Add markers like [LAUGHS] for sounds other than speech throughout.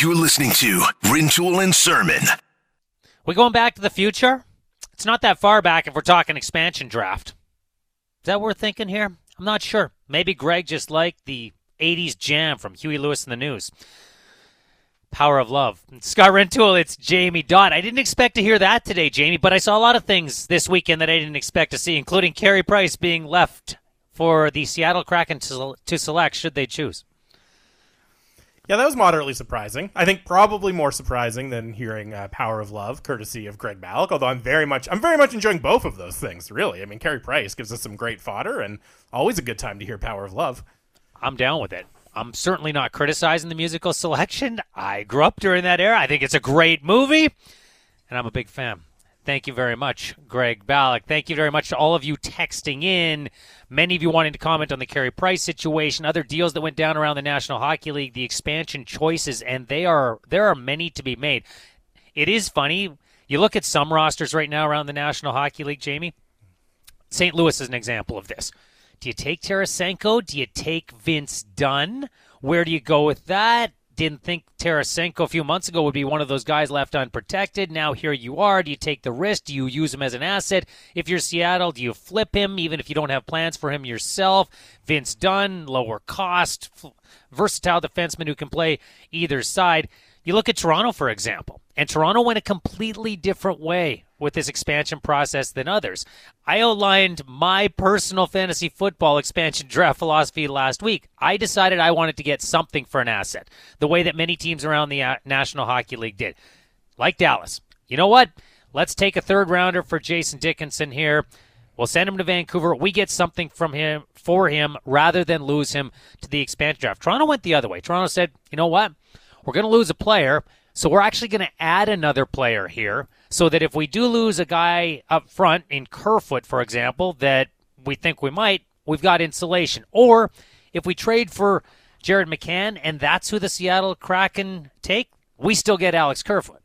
You're listening to Rintoul and Surman. We going back to the future? It's not that far back if we're talking expansion draft. Is that what we're thinking here? I'm not sure. Maybe Greg just liked the 80s jam from Huey Lewis and the News. Power of Love. Scott Rintoul, it's Jamie Dodd. I didn't expect to hear that today, Jamie, but I saw a lot of things this weekend that I didn't expect to see, including Carey Price being left for the Seattle Kraken to, to select should they choose. Yeah, that was moderately surprising. I think probably more surprising than hearing uh, "Power of Love," courtesy of Greg Malik. Although I'm very much, I'm very much enjoying both of those things. Really, I mean, Carey Price gives us some great fodder, and always a good time to hear "Power of Love." I'm down with it. I'm certainly not criticizing the musical selection. I grew up during that era. I think it's a great movie, and I'm a big fan. Thank you very much, Greg Balloch. Thank you very much to all of you texting in. Many of you wanting to comment on the Carey Price situation, other deals that went down around the National Hockey League, the expansion choices, and they are there are many to be made. It is funny. You look at some rosters right now around the National Hockey League, Jamie. St. Louis is an example of this. Do you take Tarasenko? Do you take Vince Dunn? Where do you go with that? Didn't think Tarasenko a few months ago would be one of those guys left unprotected. Now here you are. Do you take the risk? Do you use him as an asset? If you're Seattle, do you flip him even if you don't have plans for him yourself? Vince Dunn, lower cost, versatile defenseman who can play either side. You look at Toronto, for example, and Toronto went a completely different way with this expansion process than others. I outlined my personal fantasy football expansion draft philosophy last week. I decided I wanted to get something for an asset, the way that many teams around the uh, National Hockey League did. Like Dallas. You know what? Let's take a third rounder for Jason Dickinson here. We'll send him to Vancouver. We get something from him for him rather than lose him to the expansion draft. Toronto went the other way. Toronto said, "You know what? We're going to lose a player, so we're actually going to add another player here." So that if we do lose a guy up front in Kerfoot, for example, that we think we might, we've got insulation. Or if we trade for Jared McCann and that's who the Seattle Kraken take, we still get Alex Kerfoot.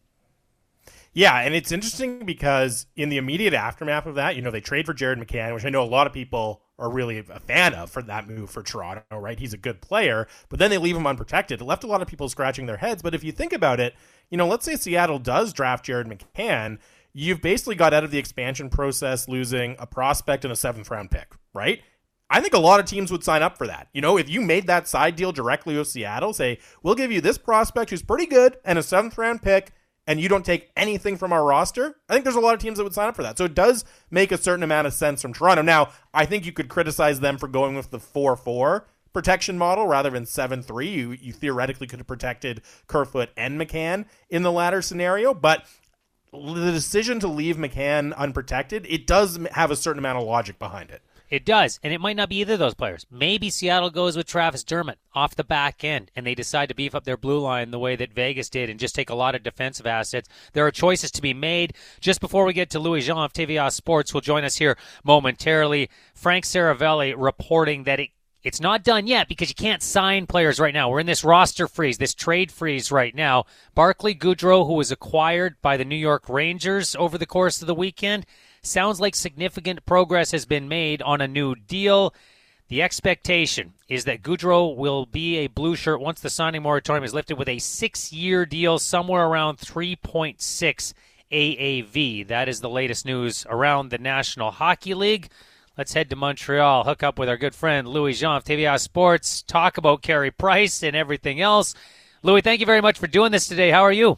Yeah, and it's interesting because in the immediate aftermath of that, you know, they trade for Jared McCann, which I know a lot of people are really a fan of for that move for Toronto, right? He's a good player, but then they leave him unprotected. It left a lot of people scratching their heads. But if you think about it, you know, let's say Seattle does draft Jared McCann, you've basically got out of the expansion process losing a prospect and a seventh round pick, right? I think a lot of teams would sign up for that. You know, if you made that side deal directly with Seattle, say, we'll give you this prospect who's pretty good and a seventh round pick, and you don't take anything from our roster, I think there's a lot of teams that would sign up for that. So it does make a certain amount of sense from Toronto. Now, I think you could criticize them for going with the 4 4 protection model rather than 7 3. You, you theoretically could have protected Kerfoot and McCann in the latter scenario, but the decision to leave McCann unprotected, it does have a certain amount of logic behind it. It does, and it might not be either of those players. Maybe Seattle goes with Travis Dermott off the back end, and they decide to beef up their blue line the way that Vegas did and just take a lot of defensive assets. There are choices to be made. Just before we get to Louis Jean of TVA Sports, will join us here momentarily. Frank Seravalli reporting that it it's not done yet because you can't sign players right now. We're in this roster freeze, this trade freeze right now. Barclay Goodrow, who was acquired by the New York Rangers over the course of the weekend, Sounds like significant progress has been made on a new deal. The expectation is that Goodrow will be a blue shirt once the signing moratorium is lifted with a six year deal somewhere around 3.6 AAV. That is the latest news around the National Hockey League. Let's head to Montreal, hook up with our good friend Louis Jean of TVA Sports, talk about Carey Price and everything else. Louis, thank you very much for doing this today. How are you?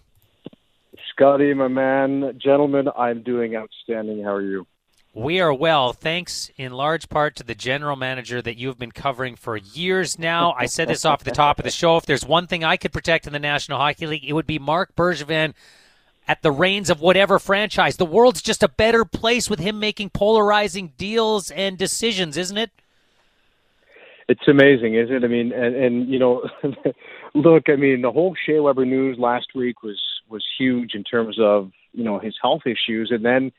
Scotty, my man, gentlemen, I'm doing outstanding. How are you? We are well, thanks in large part to the general manager that you've been covering for years now. I said this off the top of the show. If there's one thing I could protect in the National Hockey League, it would be Marc Bergevin at the reins of whatever franchise. The world's just a better place with him making polarizing deals and decisions, isn't it? It's amazing, isn't it? I mean, and, and you know, [LAUGHS] look, I mean, the whole Shea Weber news last week was was huge in terms of you know his health issues, and then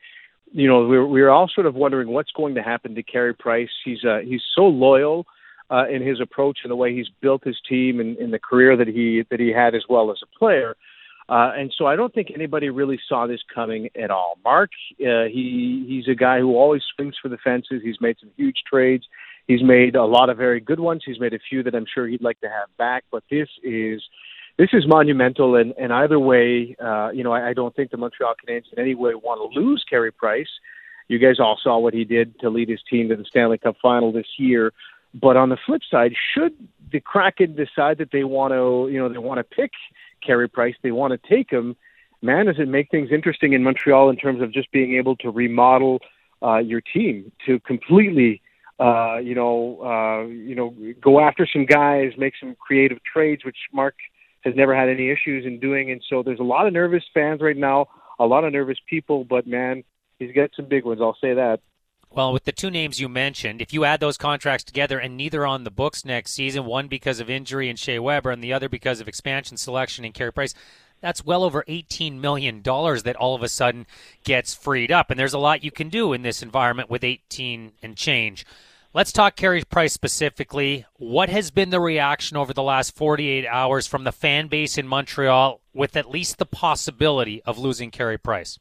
you know we were, we were all sort of wondering what's going to happen to Carey Price. He's uh, he's so loyal uh, in his approach and the way he's built his team and in the career that he that he had as well as a player. Uh, and so I don't think anybody really saw this coming at all. Marc, uh, he he's a guy who always swings for the fences. He's made some huge trades. He's made a lot of very good ones. He's made a few that I'm sure he'd like to have back. But this is this is monumental, and, and either way, uh, you know, I, I don't think the Montreal Canadiens in any way want to lose Carey Price. You guys all saw what he did to lead his team to the Stanley Cup final this year. But on the flip side, should the Kraken decide that they want to, you know, they want to pick Carey Price, they want to take him, man, does it make things interesting in Montreal in terms of just being able to remodel uh, your team to completely, uh, you know, uh, you know, go after some guys, make some creative trades, which Marc has never had any issues in doing. And so there's a lot of nervous fans right now, a lot of nervous people, but man, he's got some big ones. I'll say that. Well, with the two names you mentioned, if you add those contracts together and neither on the books next season, one because of injury and Shea Weber and the other because of expansion selection and Carey Price, that's well over $18 million that all of a sudden gets freed up. And there's a lot you can do in this environment with 18 and change. Let's talk Carey Price specifically. What has been the reaction over the last 48 hours from the fan base in Montreal with at least the possibility of losing Carey Price?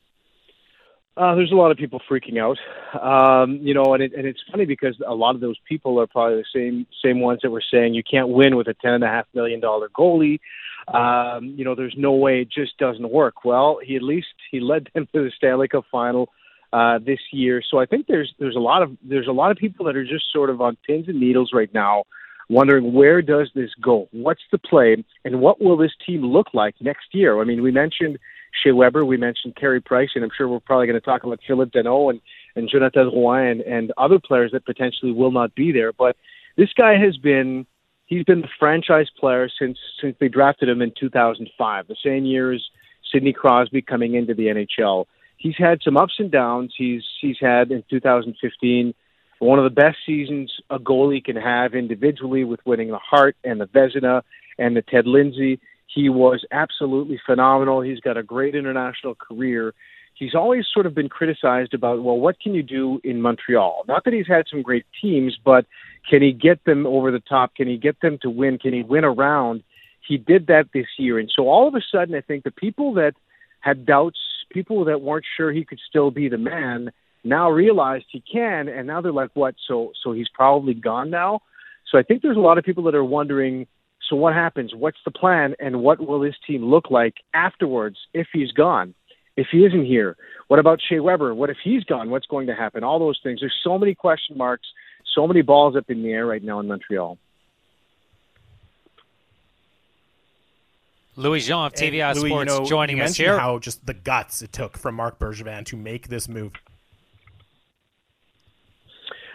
Uh, there's a lot of people freaking out, um, you know, and it, and it's funny because a lot of those people are probably the same same ones that were saying you can't win with a ten and a half million dollar goalie. Um, you know, there's no way it just doesn't work. Well, he at least he led them to the Stanley Cup final uh, this year, so I think there's there's a lot of there's a lot of people that are just sort of on pins and needles right now, wondering where does this go? What's the play, and what will this team look like next year? I mean, we mentioned Shea Weber. We mentioned Carey Price, and I'm sure we're probably going to talk about Phillip Danault and, and Jonathan Drouin and, and other players that potentially will not be there. But this guy has been he's been the franchise player since since they drafted him in 2005, the same year as Sidney Crosby coming into the NHL. He's had some ups and downs. He's he's had in 2015 one of the best seasons a goalie can have individually with winning the Hart and the Vezina and the Ted Lindsay. He was absolutely phenomenal. He's got a great international career. He's always sort of been criticized about, well, what can you do in Montreal? Not that he's had some great teams, but can he get them over the top? Can he get them to win? Can he win around? He did that this year. And so all of a sudden, I think the people that had doubts, people that weren't sure he could still be the man, now realized he can. And now they're like, what? So, so he's probably gone now? So I think there's a lot of people that are wondering, so what happens? What's the plan? And what will this team look like afterwards if he's gone? If he isn't here? What about Shea Weber? What if he's gone? What's going to happen? All those things. There's so many question marks, so many balls up in the air right now in Montreal. Louis Jean of TVA Louis, Sports you know, joining you us mentioned here. How just the guts it took from Marc Bergevin to make this move.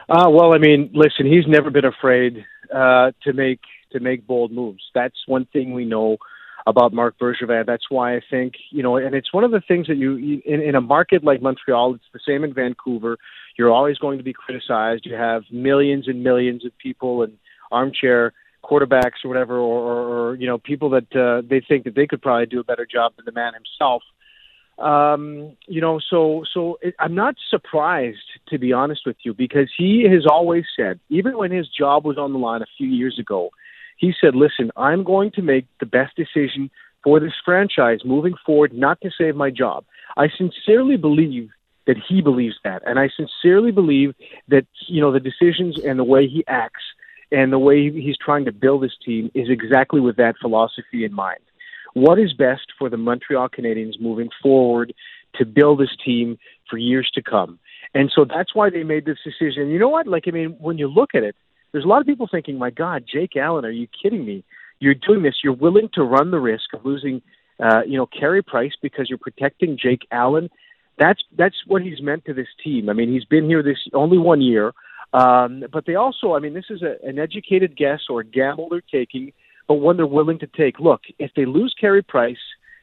Uh, well, I mean, listen, he's never been afraid uh, to make to make bold moves. That's one thing we know about Marc Bergevin. That's why I think you know, and it's one of the things that you, in, in a market like Montreal, it's the same in Vancouver. You're always going to be criticized. You have millions and millions of people and armchair quarterbacks or whatever, or, or, or you know, people that uh, they think that they could probably do a better job than the man himself. Um, you know, so so it, I'm not surprised to be honest with you because he has always said, even when his job was on the line a few years ago, he said, "Listen, I'm going to make the best decision for this franchise moving forward, not to save my job." I sincerely believe that he believes that, and I sincerely believe that you know the decisions and the way he acts and the way he's trying to build his team is exactly with that philosophy in mind. What is best for the Montreal Canadiens moving forward to build this team for years to come? And so that's why they made this decision. You know what? Like, I mean, when you look at it, there's a lot of people thinking, my God, Jake Allen, are you kidding me? You're doing this. You're willing to run the risk of losing, uh, you know, Carey Price because you're protecting Jake Allen. That's that's what he's meant to this team. I mean, he's been here this only one year. Um, but they also, I mean, this is a, an educated guess or a gamble they're taking, but one they're willing to take. Look, if they lose Carey Price,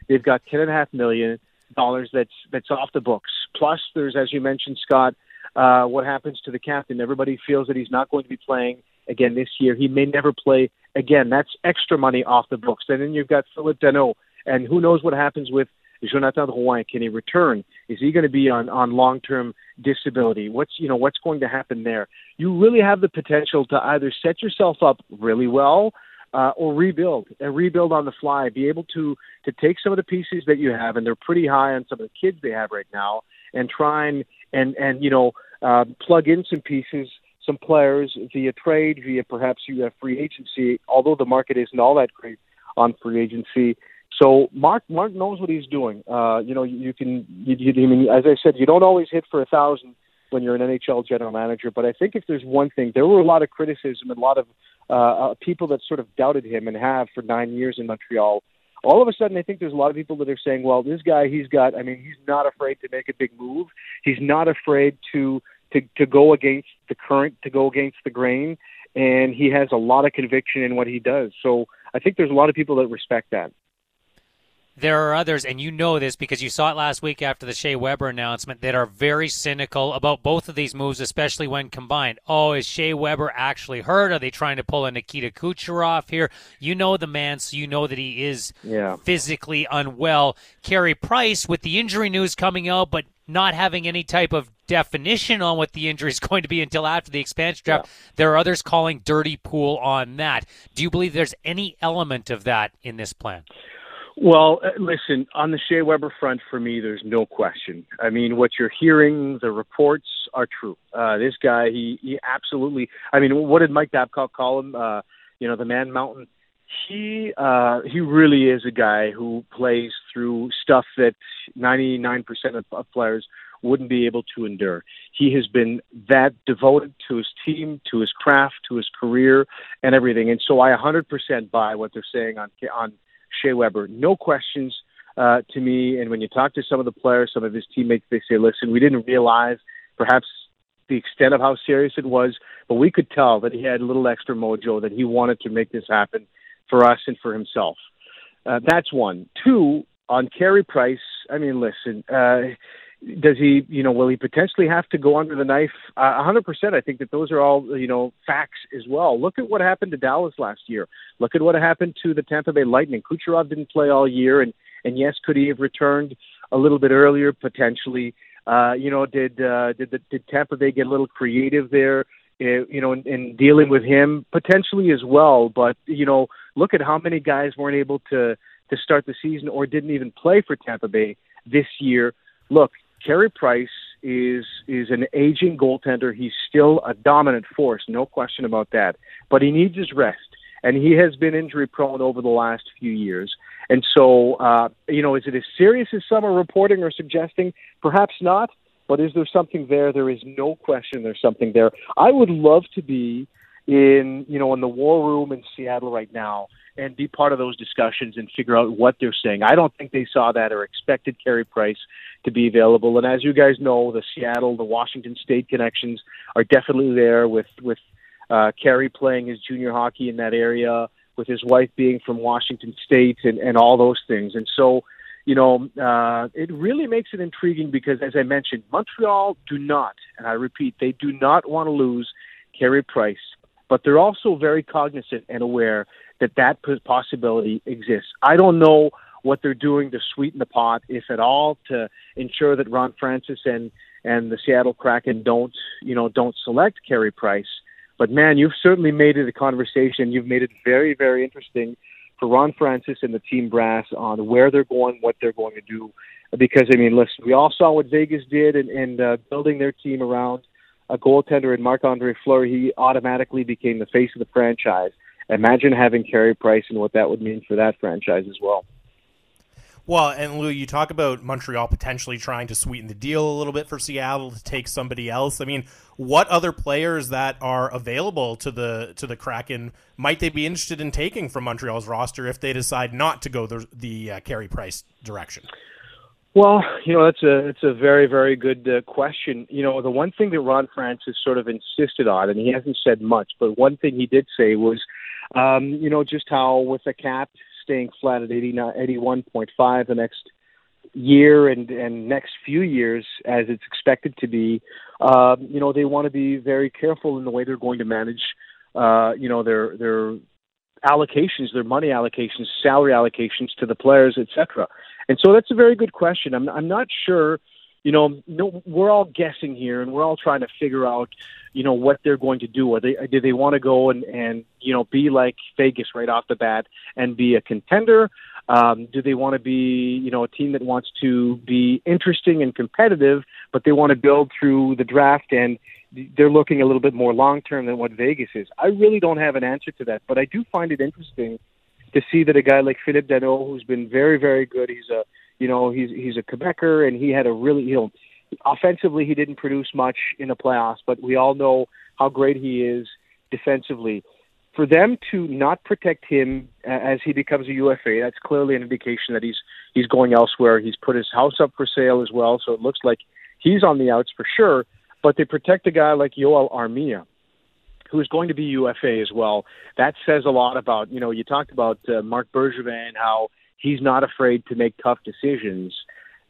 they've got ten and a half million dollars that's that's off the books. Plus, there's, as you mentioned, Scott, uh, what happens to the captain? Everybody feels that he's not going to be playing again this year. He may never play again. That's extra money off the books. And then you've got Phillip Danault, and who knows what happens with Jonathan Drouin? Can he return? Is he going to be on on long term disability? What's you know what's going to happen there? You really have the potential to either set yourself up really well uh, or rebuild and rebuild on the fly. Be able to to take some of the pieces that you have, and they're pretty high on some of the kids they have right now, and try and and and you know uh, plug in some pieces. Some players via trade, via perhaps you have free agency. Although the market isn't all that great on free agency. So Marc Marc knows what he's doing. Uh, you know, you, you can. You, you, I mean, as I said, you don't always hit for a thousand when you're an NHL general manager. But I think if there's one thing, there were a lot of criticism and a lot of uh, uh, people that sort of doubted him and have for nine years in Montreal. All of a sudden, I think there's a lot of people that are saying, "Well, this guy, he's got. I mean, he's not afraid to make a big move. He's not afraid to to to go against the current, to go against the grain, and he has a lot of conviction in what he does. So I think there's a lot of people that respect that." There are others, and you know this because you saw it last week after the Shea Weber announcement, that are very cynical about both of these moves, especially when combined. Oh, is Shea Weber actually hurt? Are they trying to pull a Nikita Kucherov here? You know the man, so you know that he is yeah. physically unwell. Carey Price, with the injury news coming out, but not having any type of definition on what the injury is [LAUGHS] going to be until after the expansion draft. Yeah. There are others calling dirty pool on that. Do you believe there's any element of that in this plan? Well, uh, listen, on the Shea Weber front, for me, there's no question. I mean, what you're hearing, the reports are true. Uh, this guy, he, he absolutely. I mean, what did Mike Babcock call him? Uh, you know, the Man Mountain. He uh, he really is a guy who plays through stuff that 99% of, of players wouldn't be able to endure. He has been that devoted to his team, to his craft, to his career, and everything. And so I 100% buy what they're saying on on Shea Weber. No questions uh, to me. And when you talk to some of the players, some of his teammates, they say, listen, we didn't realize perhaps the extent of how serious it was, but we could tell that he had a little extra mojo, that he wanted to make this happen for us and for himself. Uh, that's one. Two, on Carey Price, I mean, listen, uh, does he, you know, will he potentially have to go under the knife? A uh, hundred percent. I think that those are all, you know, facts as well. Look at what happened to Dallas last year. Look at what happened to the Tampa Bay Lightning. Kucherov didn't play all year, and and yes, could he have returned a little bit earlier potentially? Uh, you know, did uh, did the, did Tampa Bay get a little creative there? Uh, you know, in, in dealing with him potentially as well. But you know, look at how many guys weren't able to to start the season or didn't even play for Tampa Bay this year. Look, Carey Price is is an aging goaltender. He's still a dominant force, no question about that. But he needs his rest, and he has been injury prone over the last few years. And so, uh, you know, is it as serious as some are reporting or suggesting? Perhaps not. But is there something there? There is no question there's something there. I would love to be in, you know, in the war room in Seattle right now and be part of those discussions and figure out what they're saying. I don't think they saw that or expected Carey Price to be available. And as you guys know, the Seattle, the Washington State connections are definitely there with with uh, Carey playing his junior hockey in that area, with his wife being from Washington State, and and all those things. And so, you know, uh, it really makes it intriguing because, as I mentioned, Montreal do not, and I repeat, they do not want to lose Carey Price, but they're also very cognizant and aware that that possibility exists. I don't know what they're doing to sweeten the pot, if at all, to ensure that Ron Francis and and the Seattle Kraken don't you know don't select Carey Price. But man, you've certainly made it a conversation. You've made it very very interesting for Ron Francis and the team brass on where they're going, what they're going to do. Because I mean, listen, we all saw what Vegas did and, and uh, building their team around a goaltender in Marc Andre Fleury. He automatically became the face of the franchise. Imagine having Carey Price and what that would mean for that franchise as well. Well, and Lou, you talk about Montreal potentially trying to sweeten the deal a little bit for Seattle to take somebody else. I mean, what other players that are available to the to the Kraken might they be interested in taking from Montreal's roster if they decide not to go the the uh, Carey Price direction? Well, you know that's a it's a very very good uh, question. You know, the one thing that Ron Francis sort of insisted on, and he hasn't said much, but one thing he did say was, um, you know, just how with the cap staying flat at 81.5 the next year and, and next few years as it's expected to be, um, you know, they want to be very careful in the way they're going to manage, uh, you know, their, their allocations, their money allocations, salary allocations to the players, etc. And so that's a very good question. I'm, I'm not sure you know, no, we're all guessing here, and we're all trying to figure out, you know, what they're going to do. Are they do they want to go and and you know be like Vegas right off the bat and be a contender? Um, do they want to be you know a team that wants to be interesting and competitive, but they want to build through the draft and they're looking a little bit more long term than what Vegas is? I really don't have an answer to that, but I do find it interesting to see that a guy like Philippe Danault, who's been very, very good, he's a you know he's he's a Quebecer, and he had a really you know offensively he didn't produce much in the playoffs, but we all know how great he is defensively. For them to not protect him as he becomes a UFA, that's clearly an indication that he's he's going elsewhere. He's put his house up for sale as well, so it looks like he's on the outs for sure. But they protect a guy like Joel Armia, who is going to be UFA as well. That says a lot about you know you talked about uh, Marc Bergevin how he's not afraid to make tough decisions.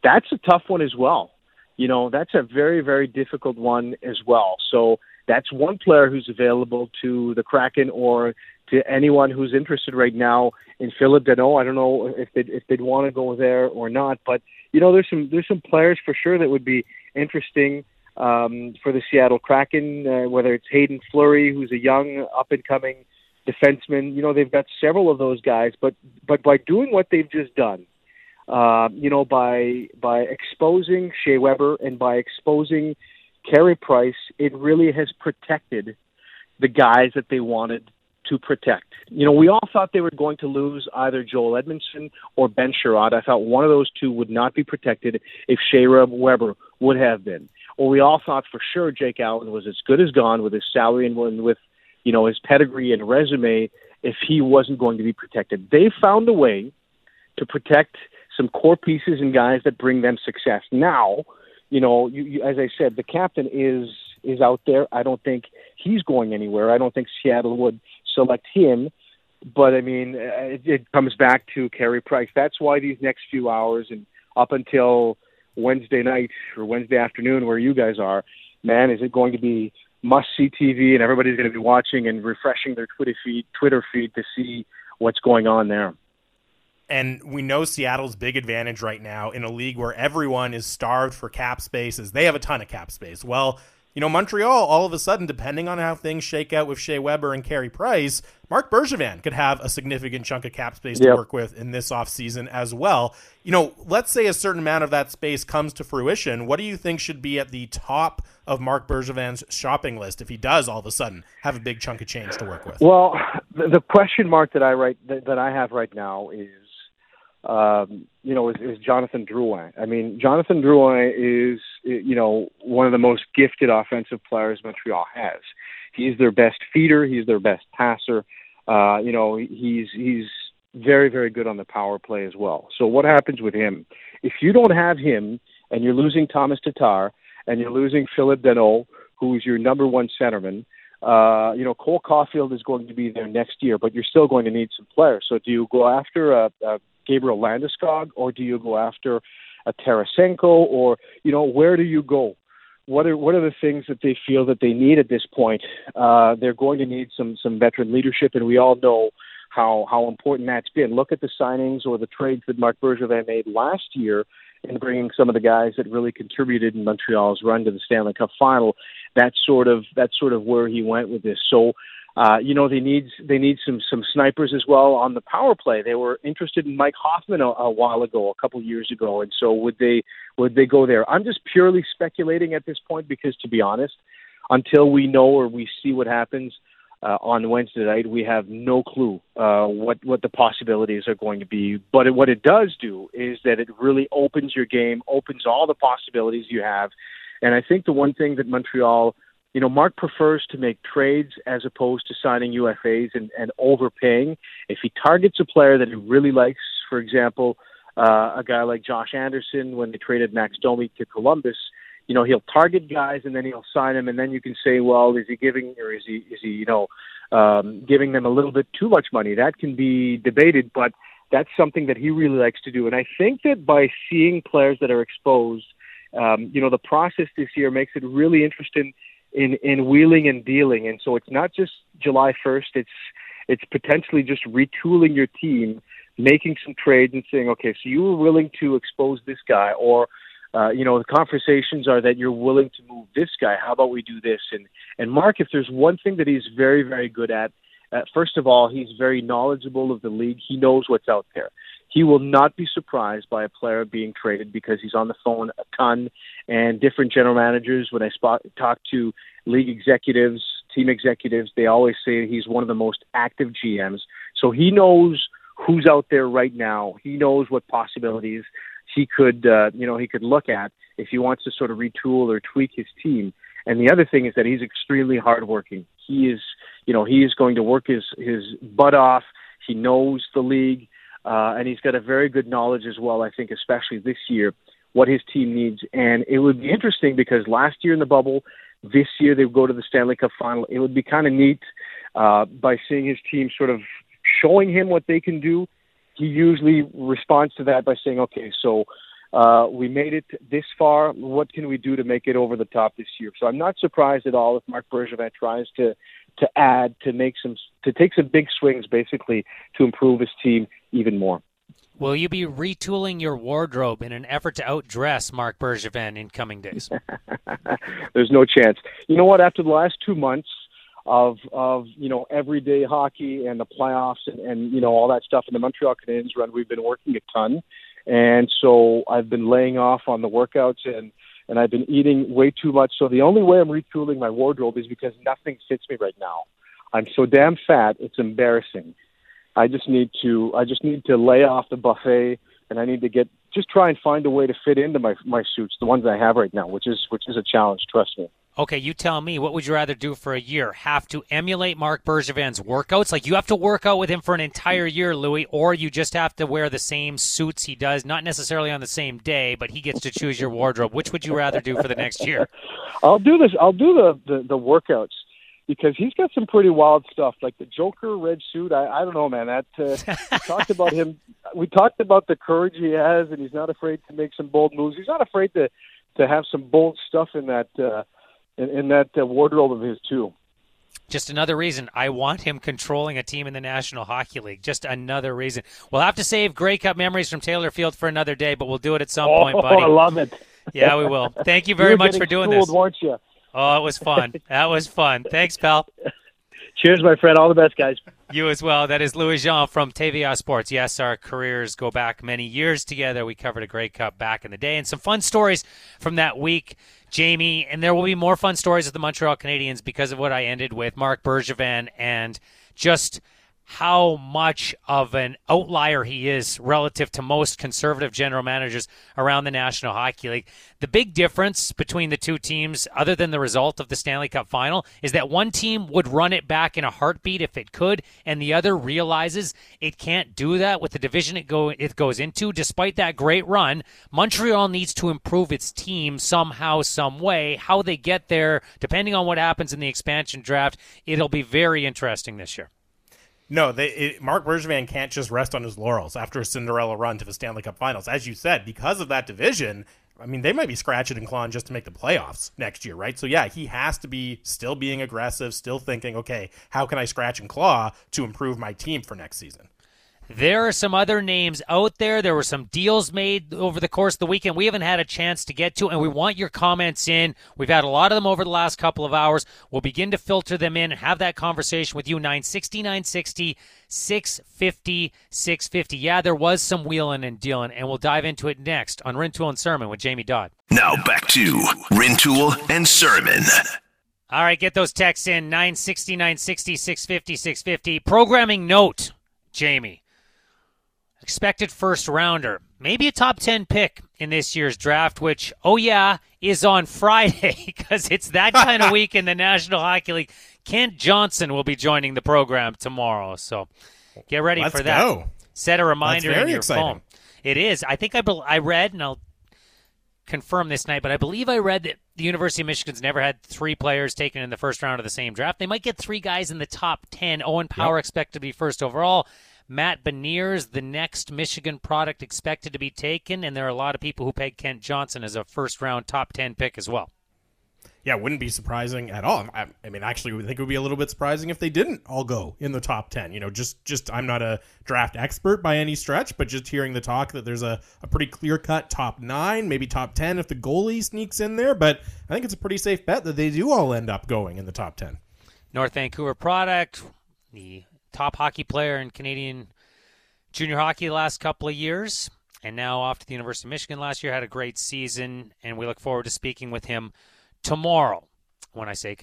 That's a tough one as well. You know that's a very very difficult one as well. So that's one player who's available to the Kraken or to anyone who's interested right now in Phillip Danault. I don't know if they'd, if they'd want to go there or not, but you know, there's some there's some players for sure that would be interesting um, for the Seattle Kraken. Uh, whether it's Hayden Fleury, who's a young up and coming defenseman, you know, they've got several of those guys. But but by doing what they've just done, uh, you know, by by exposing Shea Weber and by exposing Carey Price, it really has protected the guys that they wanted to protect. You know, we all thought they were going to lose either Joel Edmondson or Ben Chiarot. I thought one of those two would not be protected if Shea Weber would have been. Or we all thought for sure Jake Allen was as good as gone with his salary and with, you know, his pedigree and resume if he wasn't going to be protected. They found a way to protect some core pieces and guys that bring them success. Now, you know, you, you, as I said, the captain is is out there. I don't think he's going anywhere. I don't think Seattle would select him. But I mean, it, it comes back to Carey Price. That's why these next few hours and up until Wednesday night or Wednesday afternoon, where you guys are, man, is it going to be must see TV and everybody's going to be watching and refreshing their Twitter feed, Twitter feed to see what's going on there. And we know Seattle's big advantage right now in a league where everyone is starved for cap space is they have a ton of cap space. Well, you know, Montreal, all of a sudden, depending on how things shake out with Shea Weber and Carey Price, Marc Bergevin could have a significant chunk of cap space to work with in this offseason as well. You know, let's say a certain amount of that space comes to fruition. What do you think should be at the top of Marc Bergevin's shopping list if he does all of a sudden have a big chunk of change to work with? Well, the question mark that I write that I have right now is um, you know, is, is Jonathan Drouin. I mean, Jonathan Drouin is, you know, one of the most gifted offensive players Montreal has. He's their best feeder. He's their best passer. Uh, you know, he's he's very very good on the power play as well. So what happens with him? If you don't have him, and you're losing Tomas Tatar, and you're losing Phillip Danault, who is your number one centerman. Uh, you know, Cole Caufield is going to be there next year, but you're still going to need some players. So do you go after a, a Gabriel Landeskog, or do you go after a Tarasenko, or you know where do you go? What are what are the things that they feel that they need at this point? Uh, they're going to need some some veteran leadership, and we all know how how important that's been. Look at the signings or the trades that Marc Bergevin made last year in bringing some of the guys that really contributed in Montreal's run to the Stanley Cup final. That's sort of that's sort of where he went with this. So uh, you know, they need they need some some snipers as well on the power play. They were interested in Mike Hoffman a, a while ago, a couple years ago, and so would they would they go there? I'm just purely speculating at this point because, to be honest, until we know or we see what happens uh, on Wednesday night, we have no clue uh, what what the possibilities are going to be. But it, what it does do is that it really opens your game, opens all the possibilities you have, and I think the one thing that Montreal you know, Marc prefers to make trades as opposed to signing UFAs and, and overpaying. If he targets a player that he really likes, for example, uh, a guy like Josh Anderson when they traded Max Domi to Columbus, you know, he'll target guys and then he'll sign them, and then you can say, well, is he giving or is he is he you know um, giving them a little bit too much money? That can be debated, but that's something that he really likes to do. And I think that by seeing players that are exposed, um, you know, the process this year makes it really interesting in in wheeling and dealing. And so it's not just July 1st. It's it's potentially just retooling your team, making some trades, and saying, okay, so you were willing to expose this guy, or uh, you know, the conversations are that you're willing to move this guy. How about we do this? And and Marc, if there's one thing that he's very very good at, uh, first of all, he's very knowledgeable of the league. He knows what's out there he will not be surprised by a player being traded because he's on the phone a ton. And different general managers, when I spot, talk to league executives, team executives, they always say he's one of the most active GMs. So he knows who's out there right now. He knows what possibilities he could, uh, you know, he could look at if he wants to sort of retool or tweak his team. And the other thing is that he's extremely hardworking. He is, you know, he is going to work his his butt off. He knows the league, uh, and he's got a very good knowledge as well. I think, especially this year, what his team needs. And it would be interesting because last year in the bubble, this year they go to the Stanley Cup final. It would be kind of neat uh, by seeing his team sort of showing him what they can do. He usually responds to that by saying, "Okay, so." Uh, we made it this far. What can we do to make it over the top this year? So I'm not surprised at all if Marc Bergevin tries to to add, to make some, to take some big swings, basically, to improve his team even more. Will you be retooling your wardrobe in an effort to outdress Marc Bergevin in coming days? [LAUGHS] There's no chance. You know what? After the last two months of of you know everyday hockey and the playoffs and, and you know all that stuff in the Montreal Canadiens run, we've been working a ton, and so I've been laying off on the workouts and and I've been eating way too much. So the only way I'm retooling my wardrobe is because nothing fits me right now. I'm so damn fat, it's embarrassing. I just need to I just need to lay off the buffet and I need to get just try and find a way to fit into my my suits, the ones I have right now, which is which is a challenge, trust me. Okay, you tell me, what would you rather do for a year? Have to emulate Marc Bergevin's workouts? Like you have to work out with him for an entire year, Louis, or you just have to wear the same suits he does, not necessarily on the same day, but he gets to choose your wardrobe. Which would you rather do for the next year? [LAUGHS] I'll do this. I'll do the the, the workouts because he's got some pretty wild stuff, like the Joker red suit. I, I don't know, man. That uh, [LAUGHS] we talked about him. We talked about the courage he has, and he's not afraid to make some bold moves. He's not afraid to to have some bold stuff in that uh, in, in that uh, wardrobe of his too. Just another reason I want him controlling a team in the National Hockey League. Just another reason. We'll have to save Grey Cup memories from Taylor Field for another day, but we'll do it at some oh, [LAUGHS] point, buddy. I love it. Yeah, we will. Thank you [LAUGHS] very you much for doing schooled, this. weren't you? Oh, it was fun. that was fun. Thanks, pal. Cheers, my friend. All the best, guys. You as well. That is Louis Jean from TVA Sports. Yes, our careers go back many years together. We covered a Grey Cup back in the day and some fun stories from that week, Jamie. And there will be more fun stories of the Montreal Canadiens because of what I ended with Marc Bergevin and just – how much of an outlier he is relative to most conservative general managers around the National Hockey League. The big difference between the two teams, other than the result of the Stanley Cup final, is that one team would run it back in a heartbeat if it could, and the other realizes it can't do that with the division it, go, it goes into. Despite that great run, Montreal needs to improve its team somehow, some way. How they get there, depending on what happens in the expansion draft, it'll be very interesting this year. No, they, it, Marc Bergevin can't just rest on his laurels after a Cinderella run to the Stanley Cup Finals. As you said, because of that division, I mean, they might be scratching and clawing just to make the playoffs next year, right? So, yeah, he has to be still being aggressive, still thinking, okay, how can I scratch and claw to improve my team for next season? There are some other names out there. There were some deals made over the course of the weekend we haven't had a chance to get to, and we want your comments in. We've had a lot of them over the last couple of hours. We'll begin to filter them in and have that conversation with you. 960, 960, 650, 650. Yeah, there was some wheeling and dealing, and we'll dive into it next on Rintoul and Surman with Jamie Dodd. Now back to Rintoul and Surman. All right, get those texts in 960, 960, 650, 650. Programming note, Jamie expected first rounder, maybe a top 10 pick in this year's draft, which, oh yeah, is on Friday [LAUGHS] because it's that kind of [LAUGHS] week in the National Hockey League. Kent Johnson will be joining the program tomorrow. So get ready Let's for that. Go. Set a reminder in your exciting. phone. It is. I think I, be- I read, and I'll confirm this night, but I believe I read that the University of Michigan's never had three players taken in the first round of the same draft. They might get three guys in the top 10. Owen Power Yep. expected to be first overall. Matt Beniers, the next Michigan product expected to be taken, and there are a lot of people who peg Kent Johnson as a first round top 10 pick as well. Yeah, wouldn't be surprising at all. I, I mean, actually, I think it would be a little bit surprising if they didn't all go in the top ten. You know, just just I'm not a draft expert by any stretch, but just hearing the talk that there's a, a pretty clear cut top nine, maybe top ten if the goalie sneaks in there. But I think it's a pretty safe bet that they do all end up going in the top ten. North Vancouver product, the top hockey player in Canadian junior hockey the last couple of years, and now off to the University of Michigan last year. Had a great season, and we look forward to speaking with him tomorrow. When I say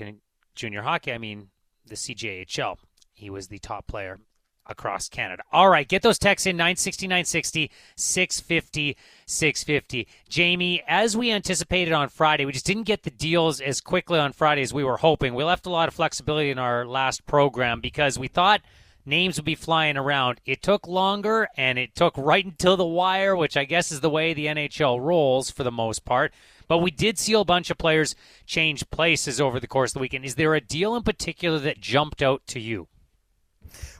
junior hockey, I mean the CJHL. He was the top player across Canada. All right, get those texts in 960 960 650 650. Jamie, as we anticipated on Friday, we just didn't get the deals as quickly on Friday as we were hoping. We left a lot of flexibility in our last program because we thought names would be flying around. It took longer and it took right until the wire, which I guess is the way the NHL rolls for the most part. But we did see a bunch of players change places over the course of the weekend. Is there a deal in particular that jumped out to you?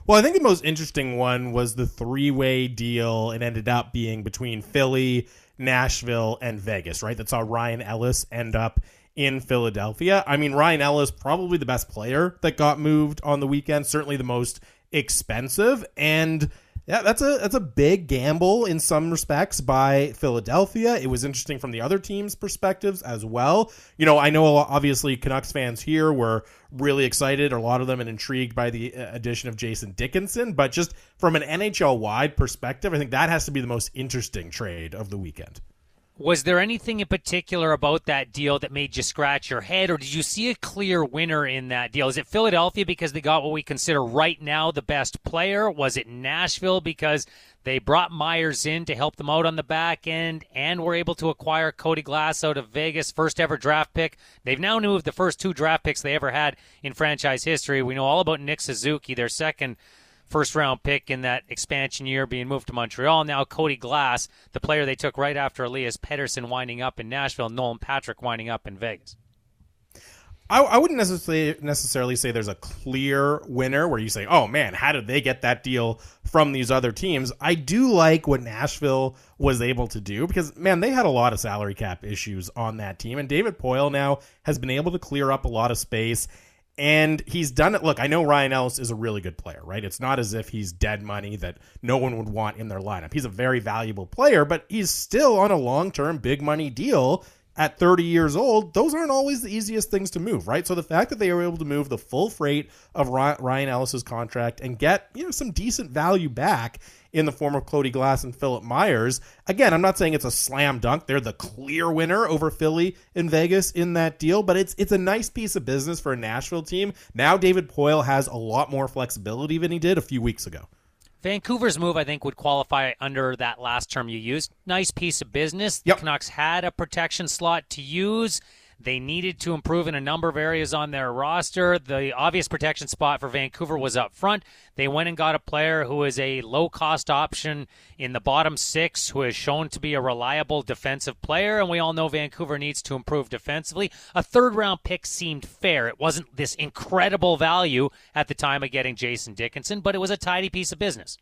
Well, I think the most interesting one was the three way deal. It ended up being between Philly, Nashville, and Vegas, right? That saw Ryan Ellis end up in Philadelphia. I mean, Ryan Ellis, probably the best player that got moved on the weekend, certainly the most expensive. And yeah, that's a that's a big gamble in some respects by Philadelphia. It was interesting from the other teams' perspectives as well. You know, I know obviously Canucks fans here were really excited, a lot of them, and intrigued by the uh, addition of Jason Dickinson. But just from an NHL wide perspective, I think that has to be the most interesting trade of the weekend. Was there anything in particular about that deal that made you scratch your head, or did you see a clear winner in that deal? Is it Philadelphia because they got what we consider right now the best player? Was it Nashville because they brought Myers in to help them out on the back end and were able to acquire Cody Glass out of Vegas, first ever draft pick? They've now moved the first two draft picks they ever had in franchise history. We know all about Nick Suzuki, their second first round pick in that expansion year being moved to Montreal. Now Cody Glass, the player they took right after Elias Pettersson winding up in Nashville, Nolan Patrick winding up in Vegas. I, I wouldn't necessarily necessarily say there's a clear winner where you say, "Oh man, how did they get that deal from these other teams?" I do like what Nashville was able to do because man, they had a lot of salary cap issues on that team, and David Poile now has been able to clear up a lot of space and he's done it. Look, I know Ryan Ellis is a really good player, right? It's not as if he's dead money that no one would want in their lineup. He's a very valuable player, but he's still on a long term, big money deal at 30 years old. Those aren't always the easiest things to move, right? So the fact that they were able to move the full freight of Ryan Ellis's contract and get, you know, some decent value back in the form of Cody Glass and Philip Myers. Again, I'm not saying it's a slam dunk. They're the clear winner over Philly in Vegas in that deal, but it's it's a nice piece of business for a Nashville team. Now David Poile has a lot more flexibility than he did a few weeks ago. Vancouver's move, I think, would qualify under that last term you used. Nice piece of business. The yep. Canucks had a protection slot to use. They needed to improve in a number of areas on their roster. The obvious protection spot for Vancouver was up front. They went and got a player who is a low cost option in the bottom six, who has shown to be a reliable defensive player. And we all know Vancouver needs to improve defensively. A third round pick seemed fair. It wasn't this incredible value at the time of getting Jason Dickinson, but it was a tidy piece of business.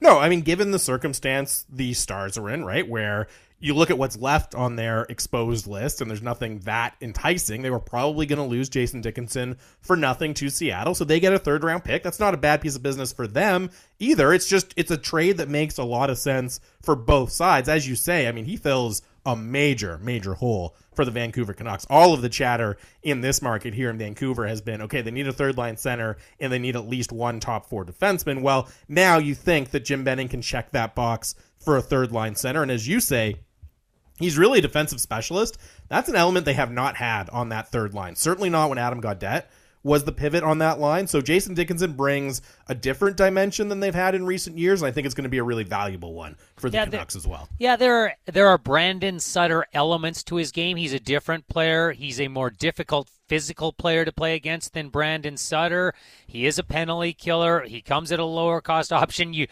No, I mean, given the circumstance the Stars are in, right, where you look at what's left on their exposed list, and there's nothing that enticing. They were probably going to lose Jason Dickinson for nothing to Seattle, so they get a third round pick. That's not a bad piece of business for them either. It's just it's a trade that makes a lot of sense for both sides. As you say, I mean, he fills a major, major hole for the Vancouver Canucks. All of the chatter in this market here in Vancouver has been okay, they need a third line center and they need at least one top four defenseman. Well, now you think that Jim Benning can check that box for a third line center. And as you say, He's really a defensive specialist. That's an element they have not had on that third line. Certainly not when Adam Gaudette was the pivot on that line. So Jason Dickinson brings a different dimension than they've had in recent years, and I think it's going to be a really valuable one for the yeah, Canucks as well. Yeah, there are there are Brandon Sutter elements to his game. He's a different player. He's a more difficult physical player to play against than Brandon Sutter. He is a penalty killer. He comes at a lower cost option. You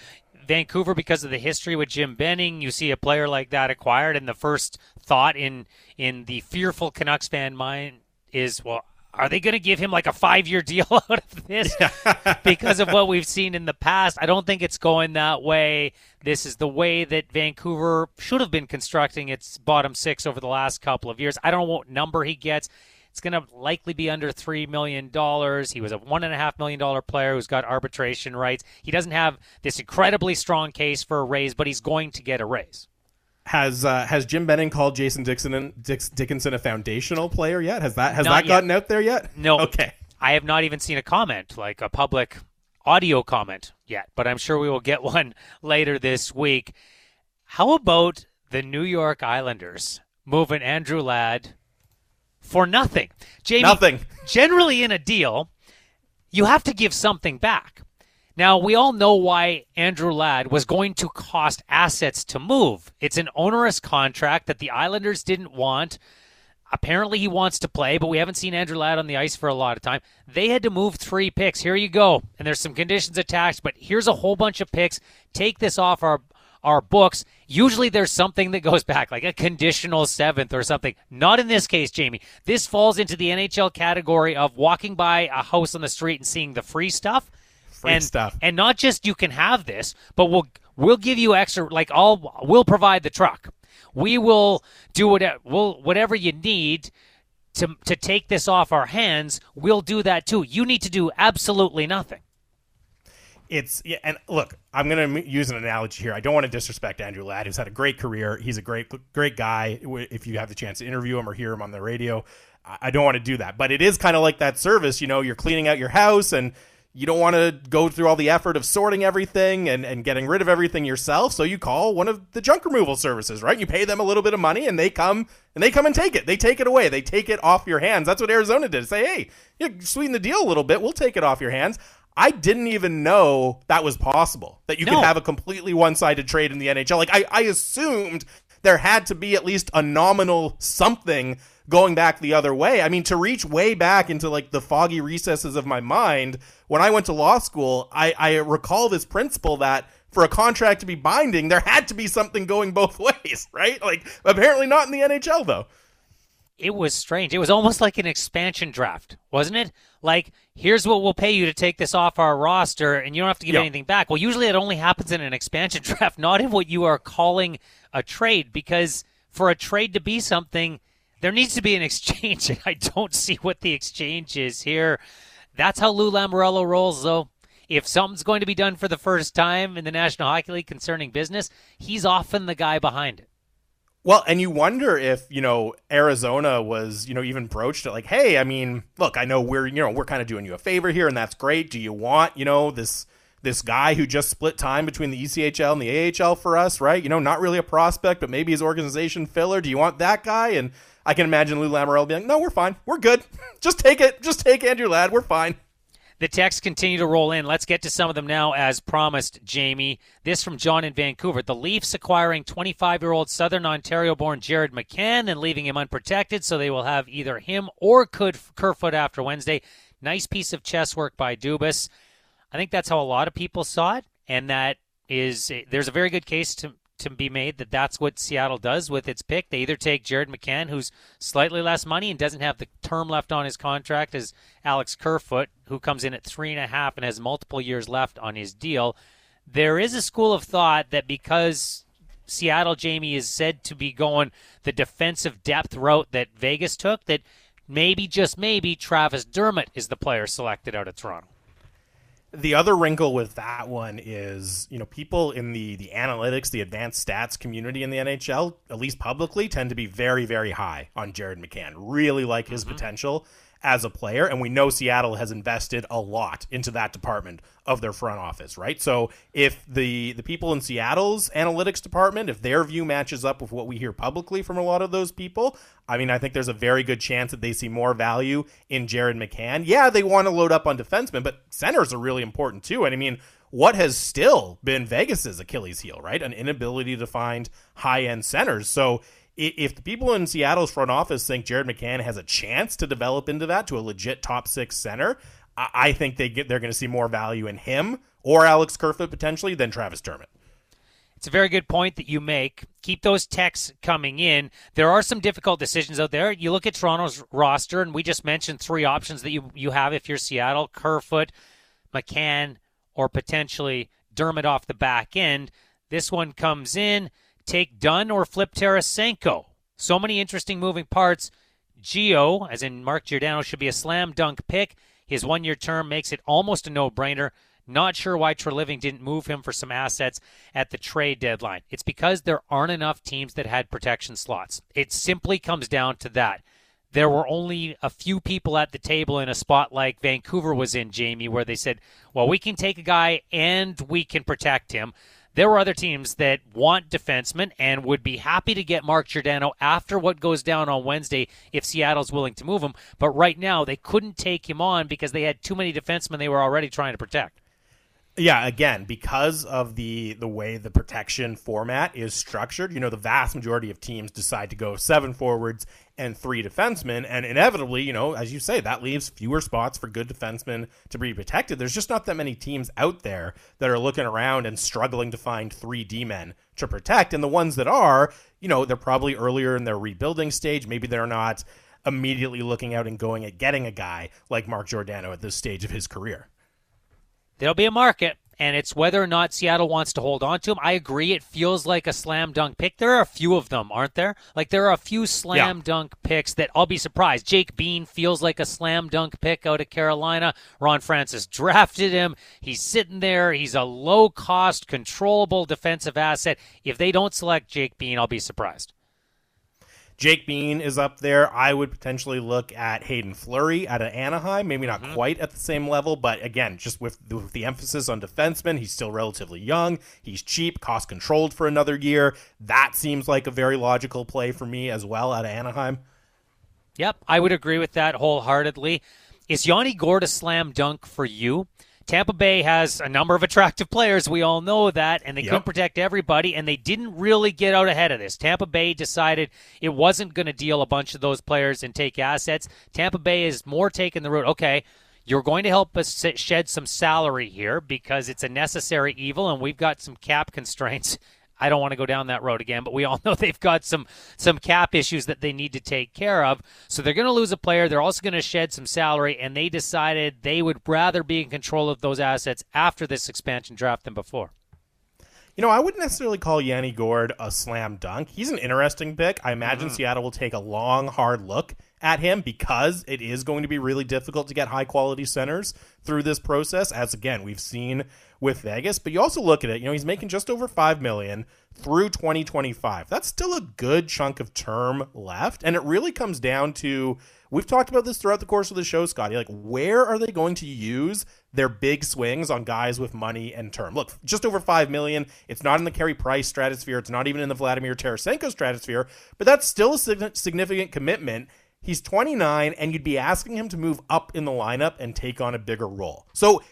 Vancouver, because of the history with Jim Benning, you see a player like that acquired, and the first thought in in the fearful Canucks fan mind is, well, are they going to give him like a five year deal [LAUGHS] out of this [LAUGHS] because of what we've seen in the past? I don't think it's going that way. This is the way that Vancouver should have been constructing its bottom six over the last couple of years. I don't know what number he gets. It's going to likely be under $3 million. He was a $1.5 million player who's got arbitration rights. He doesn't have this incredibly strong case for a raise, but he's going to get a raise. Has uh, has Jim Benning called Jason Dixon Dix, Dickinson a foundational player yet? Has that has Not that gotten out there yet? No. Okay. I have not even seen a comment, like a public audio comment yet, but I'm sure we will get [LAUGHS] one later this week. How about the New York Islanders moving Andrew Ladd for nothing. Jamie, nothing. Generally, in a deal, you have to give something back. Now, we all know why Andrew Ladd was going to cost assets to move. It's an onerous contract that the Islanders didn't want. Apparently, he wants to play, but we haven't seen Andrew Ladd on the ice for a lot of time. They had to move three picks. Here you go. And there's some conditions attached, but here's a whole bunch of picks. Take this off our our books. Usually there's something that goes back, like a conditional seventh or something. Not in this case, Jamie. This falls into the NHL category of walking by a house on the street and seeing the free stuff. Free and, stuff. And not just you can have this, but we'll we'll give you extra like all we'll provide the truck. We will do whatever we'll, whatever you need to to take this off our hands. We'll do that too. You need to do absolutely nothing it's yeah, and look, I'm going to use an analogy here. I don't want to disrespect Andrew Ladd, who's had a great career. He's a great, great guy. If you have the chance to interview him or hear him on the radio, I don't want to do that. But it is kind of like that service. You know, you're cleaning out your house and you don't want to go through all the effort of sorting everything and, and getting rid of everything yourself. So you call one of the junk removal services, right? You pay them a little bit of money and they come and they come and take it. They take it away. They take it off your hands. That's what Arizona did. Say, hey, you sweeten the deal a little bit. We'll take it off your hands. I didn't even know that was possible. That you no. could have a completely one-sided trade in the NHL. Like I, I assumed there had to be at least a nominal something going back the other way. I mean, to reach way back into like the foggy recesses of my mind, when I went to law school, I, I recall this principle that for a contract to be binding, there had to be something going both [LAUGHS] ways, right? Like apparently not in the NHL though it was strange. It was almost like an expansion draft, wasn't it? Like, here's what we'll pay you to take this off our roster, and you don't have to give anything back. Well, usually it only happens in an expansion [LAUGHS] draft, not in what you are calling a trade, because for a trade to be something, there needs to be an [LAUGHS] exchange, and I don't see what the exchange is here. That's how Lou Lamoriello rolls, though. If something's going to be done for the first time in the National Hockey League concerning business, he's often the guy behind it. Well, and you wonder if, you know, Arizona was, you know, even broached it like, hey, I mean, look, I know we're, you know, we're kind of doing you a favor here and that's great. Do you want, you know, this this guy who just split time between the ECHL and the AHL for us, right? You know, not really a prospect, but maybe his organization filler. Do you want that guy? And I can imagine Lou Lamoriello being like, no, we're fine. We're good. [LAUGHS] just take it. Just take Andrew Ladd. We're fine. The texts continue to roll in. Let's get to some of them now, as promised, Jamie. This from John in Vancouver. The Leafs acquiring 25 year old Southern Ontario born Jared McCann and leaving him unprotected, so they will have either him or could Kerfoot after Wednesday. Nice piece of chess work by Dubas. I think that's how a lot of people saw it, and that is eh, there's a very good case to to be made that that's what Seattle does with its pick. They either take Jared McCann, who's slightly less money and doesn't have the term left on his contract as Alex Kerfoot, who comes in at three and a half and has multiple years left on his deal. There is a school of thought that because Seattle Jamie is said to be going the defensive depth route that Vegas took, that maybe just maybe Travis Dermott is the player selected out of Toronto the other wrinkle with that one is, you know, people in the the analytics, the advanced stats community in the NHL, at least publicly, tend to be very, very high on Jared McCann. Really like his mm-hmm. potential as a player, and we know Seattle has invested a lot into that department of their front office, right? So if the the people in Seattle's analytics department, if their view matches up with what we hear publicly from a lot of those people, I mean, I think there's a very good chance that they see more value in Jared McCann. Yeah, they want to load up on defensemen, but centers are really important too. And I mean, what has still been Vegas's Achilles heel, right? An inability to find high end centers. So if the people in Seattle's front office think Jared McCann has a chance to develop into that to a legit top six center, I think they get they're going to see more value in him or Alex Kerfoot potentially than Travis Dermott. It's a very good point that you make. Keep those texts coming in. There are some difficult decisions out there. You look at Toronto's roster, and we just mentioned three options that you, you have if you're Seattle Kerfoot, McCann, or potentially Dermott off the back end. This one comes in take Dunn or flip Tarasenko. So many interesting moving parts. Gio, as in Mark Giordano, should be a slam dunk pick. His one year term makes it almost a no brainer. Not sure why Treliving didn't move him for some assets at the trade deadline. It's because there aren't enough teams that had protection slots. It simply comes down to that. There were only a few people at the table in a spot like Vancouver was in, Jamie, where they said, well, we can take a guy and we can protect him. There were other teams that want defensemen and would be happy to get Mark Giordano after what goes down on Wednesday if Seattle's willing to move him. But right now, they couldn't take him on because they had too many defensemen they were already trying to protect. Yeah, again, because of the the way the protection format is structured, you know, the vast majority of teams decide to go seven forwards and three defensemen, and inevitably, you know, as you say, that leaves fewer spots for good defensemen to be protected. There's just not that many teams out there that are looking around and struggling to find three D men to protect, and the ones that are, you know, they're probably earlier in their rebuilding stage. Maybe they're not immediately looking out and going at getting a guy like Mark Giordano at this stage of his career there'll be a market, and it's whether or not Seattle wants to hold on to him. I agree. It feels like a slam dunk pick. There are a few of them, aren't there? Like there are a few slam yeah. dunk picks that I'll be surprised. Jake Bean feels like a slam dunk pick out of Carolina. Ron Francis drafted him. He's sitting there. He's a low cost, controllable defensive asset. If they don't select Jake Bean, I'll be surprised. Jake Bean is up there. I would potentially look at Haydn Fleury at an Anaheim, maybe not mm-hmm. quite at the same level, but again, just with the, with the emphasis on defenseman, he's still relatively young. He's cheap, cost controlled for another year. That seems like a very logical play for me as well at Anaheim. Yep, I would agree with that wholeheartedly. Is Yanni Gourde a slam dunk for you? Tampa Bay has a number of attractive players. We all know that, and they yep. couldn't protect everybody, and they didn't really get out ahead of this. Tampa Bay decided it wasn't going to deal a bunch of those players and take assets. Tampa Bay is more taking the route, okay, you're going to help us shed some salary here because it's a necessary evil, and we've got some cap constraints I don't want to go down that road again, but we all [LAUGHS] know they've got some some cap issues that they need to take care of. So they're going to lose a player. They're also going to shed some salary, and they decided they would rather be in control of those assets after this expansion draft than before. You know, I wouldn't necessarily call Yanni Gourde a slam dunk. He's an interesting pick. I imagine mm-hmm. Seattle will take a long, hard look at him because it is going to be really difficult to get high quality centers through this process. As again, we've seen with Vegas, but you also look at it, you know, he's making just over 5 million through 2025. That's still a good chunk of term left, and it really comes down to we've talked about this throughout the course of the show, Scotty. Like, where are they going to use their big swings on guys with money and term? Look, just over 5 million. It's not in the Carey Price stratosphere, it's not even in the Vladimir Tarasenko stratosphere, but that's still a significant commitment. He's 29, and you'd be asking him to move up in the lineup and take on a bigger role. So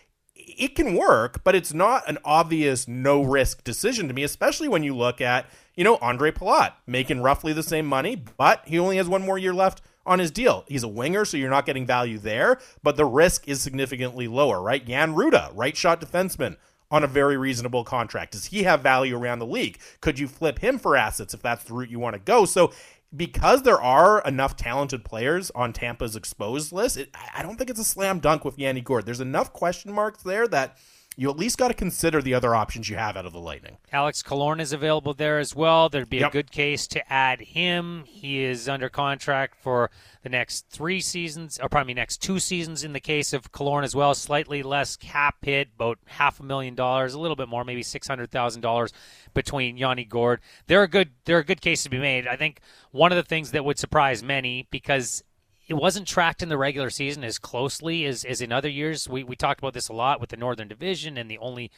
it can work, but it's not an obvious no risk decision to me, especially when you look at, you know, Andre Palat making roughly the same money, but he only has one more year left on his deal. He's a winger, so you're not getting value there, but the risk is significantly lower, right? Jan Rutta, right shot defenseman on a very reasonable contract. Does he have value around the league? Could you flip him for assets if that's the route you want to go? So because there are enough talented players on Tampa's exposed list, it, I don't think it's a slam dunk with Yanni Gourde. There's enough question marks there that you at least got to consider the other options you have out of the Lightning. Alex Killorn is available there as well. There'd be yep. a good case to add him. He is under contract for the next three seasons, or probably next two seasons in the case of Killorn as well. Slightly less cap hit, about half a million dollars, a little bit more, maybe six hundred thousand dollars between Yanni Gourde. They're good, they're a good case to be made. I think one of the things that would surprise many because it wasn't tracked in the regular season as closely as, as in other years. We, we talked about this a lot with the Northern Division and the only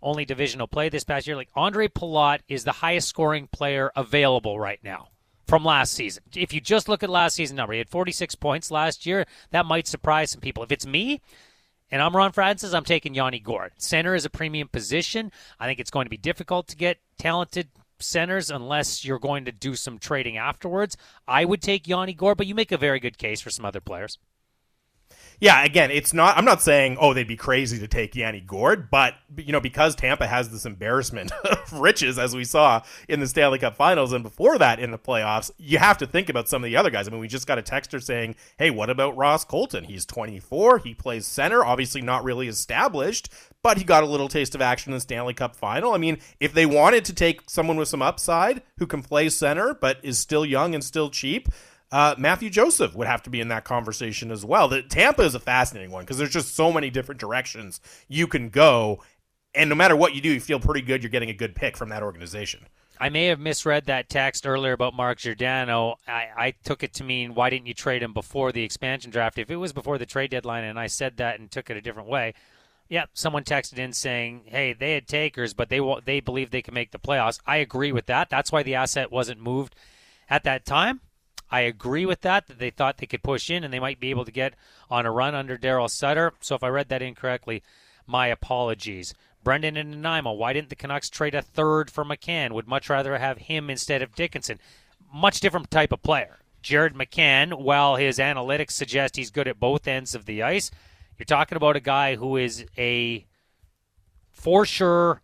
only divisional play this past year. Like Andre Palat is the highest scoring player available right now from last season. If you just look at last season number, he had 46 points last year. That might surprise some people. If it's me, and I'm Ron Francis. I'm taking Yanni Gourde. Center is a premium position. I think it's going to be difficult to get talented centers unless you're going to do some trading afterwards. I would take Yanni Gourde, but you make a very good case for some other players yeah, again, it's not. I'm not saying oh they'd be crazy to take Yanni Gourde, but you know because Tampa has this embarrassment [LAUGHS] of riches as we saw in the Stanley Cup Finals and before that in the playoffs, you have to think about some of the other guys. I mean, we just got a texter saying, "Hey, what about Ross Colton? He's 24. He plays center. Obviously, not really established." But he got a little taste of action in the Stanley Cup final. I mean, if they wanted to take someone with some upside who can play center but is still young and still cheap, uh, Mathieu Joseph would have to be in that conversation as well. The Tampa is a fascinating one because there's just so many different directions you can go, and no matter what you do, you feel pretty good. You're getting a good pick from that organization. I may have misread that text earlier about Mark Giordano. I, I, took it to mean why didn't you trade him before the expansion draft? If it was before the trade deadline and I said that and took it a different way, yeah, someone texted in saying, "Hey, they had takers, but they they believe they can make the playoffs." I agree with that. That's why the asset wasn't moved at that time. I agree with that, that they thought they could push in and they might be able to get on a run under Daryl Sutter. So if I read that incorrectly, my apologies. Brendan and Nanaimo, why didn't the Canucks trade a third for McCann? Would much rather have him instead of Dickinson. Much different type of player. Jared McCann, while his analytics suggest he's good at both ends of the ice, you're talking about a guy who is a for sure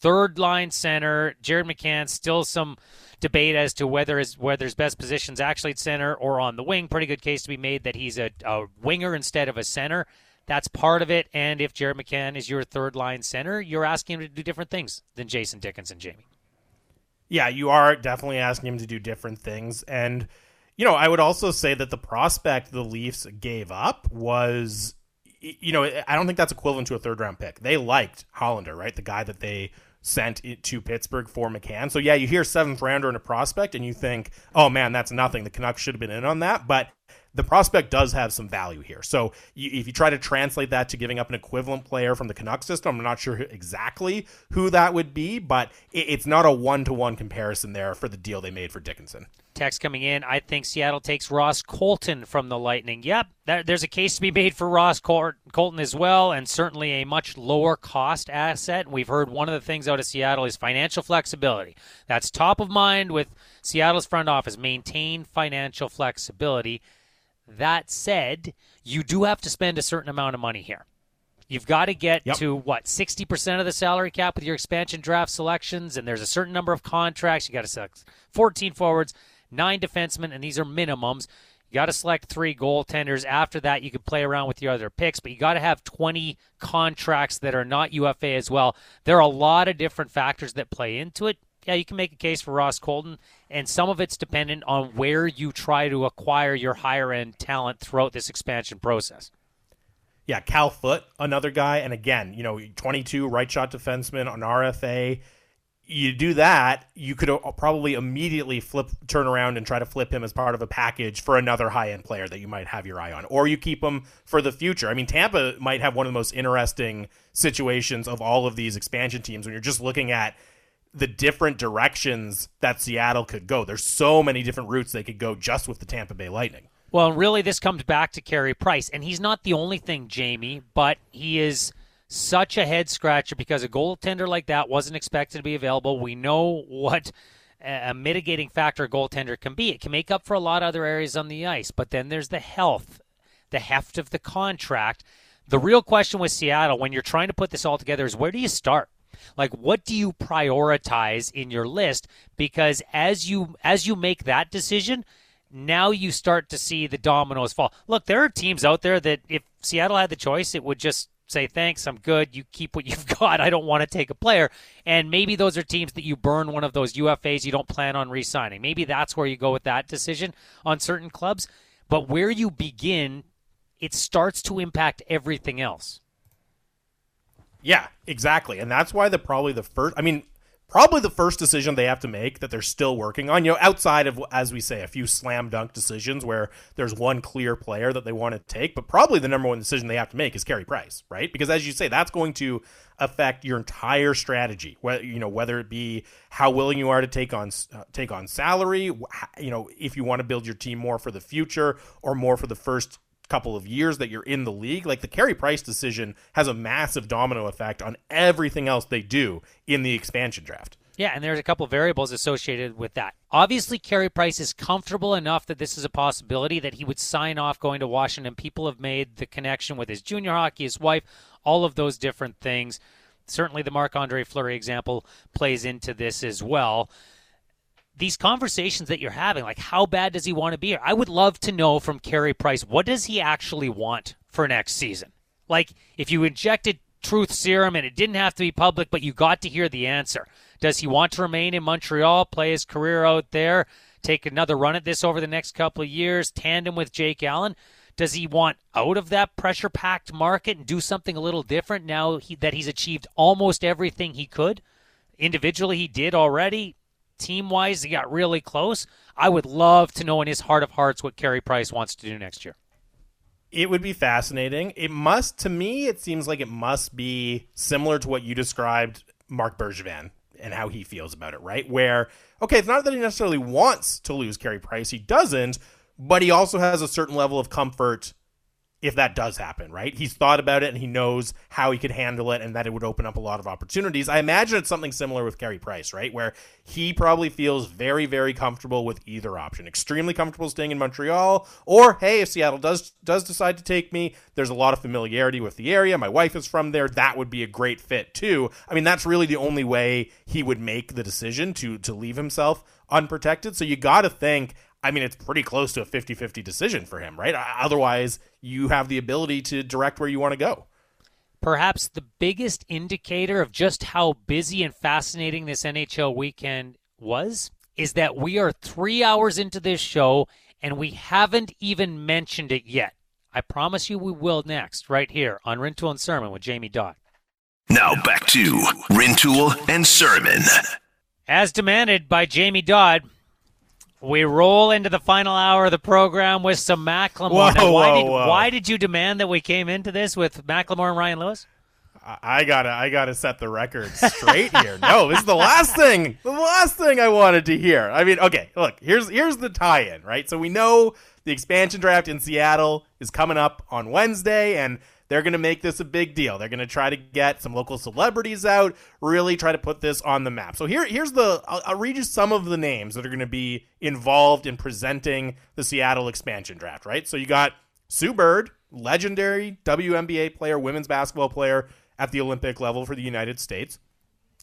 third line center. Jared McCann, still some debate as to whether his whether his best position's actually at center or on the wing. Pretty good case to be made that he's a, a winger instead of a center. That's part of it. And if Jared McCann is your third line center, you're asking him to do different things than Jason Dickinson, Jamie. Yeah, you are definitely asking him to do different things. And, you know, I would also say that the prospect the Leafs gave up was, you know, I don't think that's equivalent to a third round pick. They liked Hollander, right? The guy that they sent it to Pittsburgh for McCann. So, yeah, you hear seventh rounder and a prospect and you think, oh, man, that's nothing. The Canucks should have been in on that. But the prospect does have some value here. So you, if you try to translate that to giving up an equivalent player from the Canucks system, I'm not sure exactly who that would be, but it, it's not a one to one comparison there for the deal they made for Dickinson. Text coming in. I think Seattle takes Ross Colton from the Lightning. Yep, there's a case to be made for Ross Colton as well, and certainly a much lower cost asset. We've heard one of the things out of Seattle is financial flexibility. That's top of mind with Seattle's front office. Maintain financial flexibility. That said, you do have to spend a certain amount of money here. You've got to get yep. to what 60% of the salary cap with your expansion draft selections, and there's a certain number of contracts. You got to select 14 forwards, nine defensemen, and these are minimums. You got to select three goaltenders. After that, you can play around with your other picks, but you got to have 20 contracts that are not UFA as well. There are a lot of different factors that play into it yeah, you can make a case for Ross Colton, and some of it's dependent on where you try to acquire your higher end talent throughout this expansion process. Yeah, Cal Foote, another guy, and again, you know, 22 right shot defenseman on RFA. You do that, you could uh, probably immediately flip, turn around and try to flip him as part of a package for another high end player that you might have your eye on, or you keep him for the future. I mean, Tampa might have one of the most interesting situations of all of these expansion teams when you're just looking at the different directions that Seattle could go. There's so many different routes they could go just with the Tampa Bay Lightning. Well, really, this comes back to Carey Price, and he's not the only thing, Jamie, but he is such a head scratcher because a goaltender like that wasn't expected to be available. We know what a mitigating factor a goaltender can be. It can make up for a lot of other areas on the ice, but then there's the health, the heft of the contract. The real question with Seattle, when you're trying to put this all together, is where do you start? Like what do you prioritize in your list because as you as you make that decision, now you start to see the dominoes fall. Look, there are teams out there that if Seattle had the choice, it would just say thanks, I'm good. You keep what [LAUGHS] you've got. I don't want to take a player. And maybe those are teams that you burn one of those UFAs you don't plan on re-signing. Maybe that's where you go with that decision on certain clubs. But where you begin, it starts to impact everything else. Yeah, exactly. And that's why the probably the first I mean, probably the first decision they have to make that they're still working on, you know, outside of as we say a few slam dunk decisions where there's one clear player that they want to take, but probably the number one decision they have to make is Carey Price, right? Because as you say, that's going to affect your entire strategy. Whether you know whether it be how willing you are to take on uh, take on salary, you know, if you want to build your team more for the future or more for the first couple of years that you're in the league, like the Carey Price decision has a massive domino effect on everything else they do in the expansion draft. Yeah, and there's a couple variables associated with that. Obviously, Carey Price is comfortable enough that this is a possibility that he would sign off going to Washington. People have made the connection with his junior hockey, his wife, all of those different things. Certainly, the Marc Andre Fleury example plays into this as well these conversations that you're having, like how bad does he want to be here? I would love to know from Carey Price, what does he actually want for next season? Like if you injected truth serum and it didn't have to be public, but you got to hear the answer. Does he want to remain in Montreal, play his career out there, take another run at this over the next couple of years, tandem with Jake Allen? Does he want out of that pressure packed market and do something a little different now he, that he's achieved almost everything he could? Individually, he did already team wise, he got really close. I would love to know in his heart of hearts what Carey Price wants to do next year. It would be fascinating. It must, to me, it seems like it must be similar to what you described Marc Bergevin and how he feels about it, right? Where, okay, it's not that he necessarily wants to lose Carey Price, he doesn't, but he also has a certain level of comfort if that does happen, right? He's thought about it and he knows how he could handle it and that it would open up a lot of opportunities. I imagine it's something similar with Carey Price, right? Where he probably feels very, very comfortable with either option. Extremely comfortable staying in Montreal, or hey, if Seattle does does decide to take me, there's a lot of familiarity with the area. My wife is from there. That would be a great fit too. I mean, that's really the only way he would make the decision to to leave himself unprotected. So you got to think I mean, it's pretty close to a 50 50 decision for him, right? Otherwise, you have the ability to direct where you want to go. Perhaps the biggest indicator of just how busy and fascinating this NHL weekend was is that we are three hours into this show and we haven't even mentioned it yet. I promise you we will next, right here on Rintoul and Surman with Jamie Dodd. Now back to Rintoul and Surman. As demanded by Jamie Dodd, we roll into the final hour of the program with some Macklemore. Whoa, now, why, whoa, did, whoa. why did you demand that we came into this with Macklemore and Ryan Lewis? I- I gotta, I gotta set the record straight [LAUGHS] here. No, this is the last thing, the last thing I wanted to hear. I mean, okay, look, here's here's the tie-in, right? So we know the expansion draft in Seattle is coming up on Wednesday, and they're gonna make this a big deal. They're gonna try to get some local celebrities out, really try to put this on the map. So here, here's the, I'll, I'll read you some of the names that are gonna be involved in presenting the Seattle expansion draft, right? So you got Sue Bird, legendary WNBA player, women's basketball player at the Olympic level for the United States,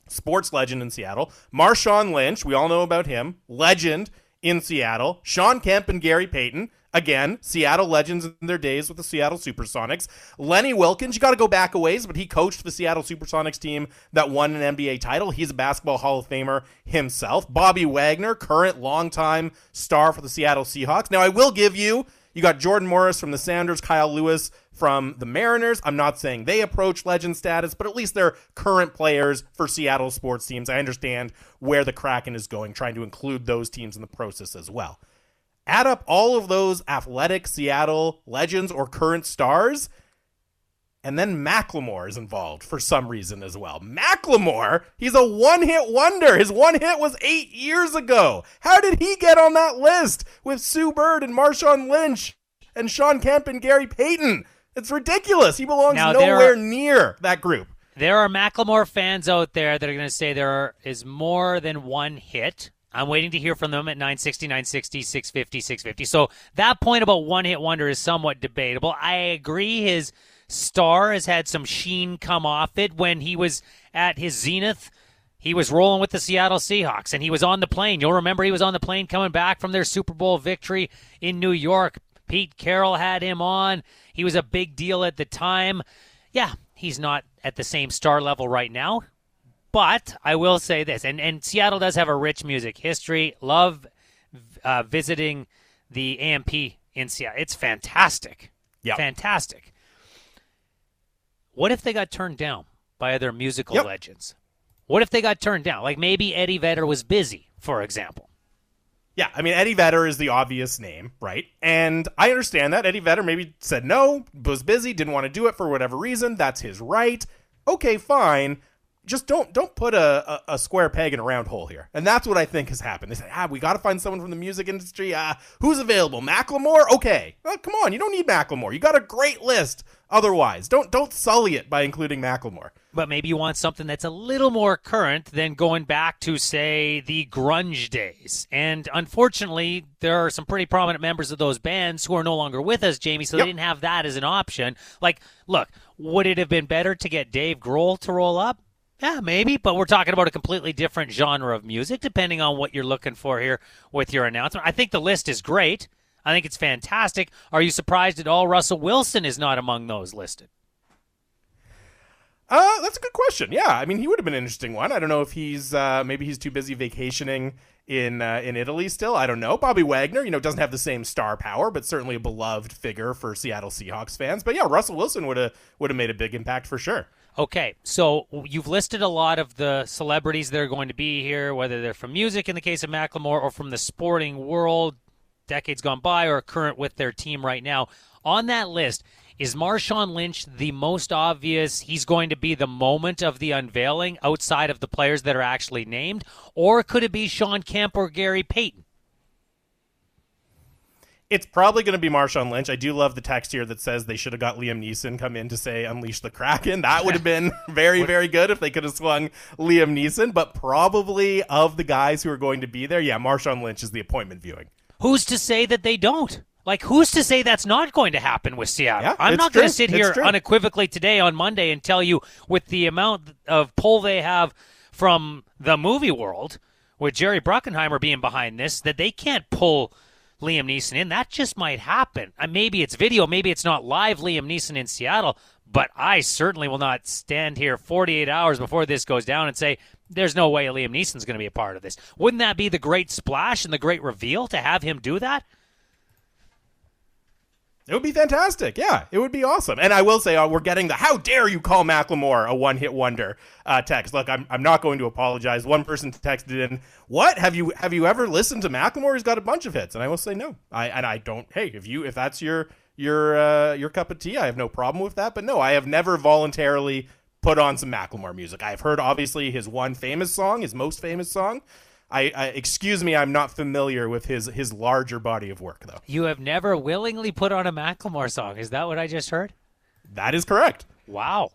sports legend in Seattle. Marshawn Lynch, we all know about him, legend in Seattle. Shawn Kemp and Gary Payton, again, Seattle legends in their days with the Seattle Supersonics. Lenny Wilkens, you got to go back a ways, but he coached the Seattle Supersonics team that won an NBA title. He's a basketball Hall of Famer himself. Bobby Wagner, current longtime star for the Seattle Seahawks. Now, I will give you. You got Jordan Morris from the Sounders, Kyle Lewis from the Mariners. I'm not saying they approach legend status, but at least they're current players for Seattle sports teams. I understand where the Kraken is going, trying to include those teams in the process as well. Add up all of those athletic Seattle legends or current stars, and then Macklemore is involved for some reason as well. Macklemore, he's a one hit wonder. His one hit was eight years ago. How did he get on that list with Sue Bird and Marshawn Lynch and Shawn Kemp and Gary Payton? It's ridiculous. He belongs Now, nowhere are- near that group. There are Macklemore fans out there that are going to say there is more than one hit. I'm waiting to hear from them at 960, 960, 650, 650. So that point about one hit wonder is somewhat debatable. I agree his star has had some sheen come off it when he was at his zenith. He was rolling with the Seattle Seahawks and he was on the plane. You'll remember he was on the plane coming back from their Super Bowl victory in New York. Pete Carroll had him on. He was a big deal at the time. Yeah, he's not at the same star level right now. But I will say this, and, and Seattle does have a rich music history. Love uh, visiting the AMP in Seattle. It's fantastic. Yep. Fantastic. What if they got turned down by other musical Yep. legends? What if they got turned down? Like maybe Eddie Vedder was busy, for example. Yeah, I mean Eddie Vedder is the obvious name, right? And I understand that Eddie Vedder maybe said no, was busy, didn't want to do it for whatever reason. That's his right. Okay, fine. Just don't don't put a, a, a square peg in a round hole here. And that's what I think has happened. They said, ah, we got to find someone from the music industry. Uh, who's available? Macklemore? Okay. Well, come on, you don't need Macklemore. You got a great list. Otherwise, don't don't sully it by including Macklemore. But maybe you want something that's a little more current than going back to, say, the grunge days. And unfortunately, there are some pretty prominent members of those bands who are no longer with us, Jamie, so Yep. they didn't have that as an option. Like, look, would it have been better to get Dave Grohl to roll up? Yeah, maybe, but we're talking about a completely different genre of music, depending on what you're looking for here with your announcement. I think the list is great. I think it's fantastic. Are you surprised at all Russell Wilson is not among those listed? Uh, that's a good question. Yeah, I mean, he would have been an interesting one. I don't know if he's uh, maybe he's too busy vacationing in uh, in Italy still. I don't know. Bobby Wagner, you know, doesn't have the same star power, but certainly a beloved figure for Seattle Seahawks fans. But yeah, Russell Wilson would have would have made a big impact for sure. Okay, so you've listed a lot of the celebrities that are going to be here, whether they're from music in the case of Macklemore or from the sporting world, decades gone by, or current with their team right now. On that list, is Marshawn Lynch the most obvious? He's going to be the moment of the unveiling outside of the players that are actually named, or could it be Shawn Kemp or Gary Payton? It's probably going to be Marshawn Lynch. I do love the text here that says they should have got Liam Neeson come in to say "Unleash the Kraken." That [LAUGHS] would have been very, very good if they could have swung Liam Neeson. But probably of the guys who are going to be there, yeah, Marshawn Lynch is the appointment viewing. Who's to say that they don't? Like, who's to say that's not going to happen with Seattle? Yeah, I'm not going to sit here unequivocally today on Monday and tell you with the amount of pull they have from the movie world, with Jerry Bruckenheimer being behind this, that they can't pull Liam Neeson in. That just might happen. Uh, maybe it's video, maybe it's not live Liam Neeson in Seattle, but I certainly will not stand here 48 hours before this goes down and say, there's no way Liam Neeson's going to be a part of this. Wouldn't that be the great splash and the great reveal to have him do that? It would be fantastic. Yeah, it would be awesome. And I will say, uh, we're getting the "How dare you call Macklemore a one-hit wonder?" Uh, text. Look, I'm, I'm not going to apologize. One person texted in, "What have you have you ever listened to Macklemore? He's got a bunch of hits." And I will say, no. I and I don't. Hey, if you if that's your your uh, your cup of tea, I have no problem with that. But no, I have never voluntarily put on some Macklemore music. I've heard obviously his one famous song, his most famous song. I, I excuse me, I'm not familiar with his his larger body of work though. You have never willingly put on a Macklemore song. Is that what I just heard? That is correct. Wow.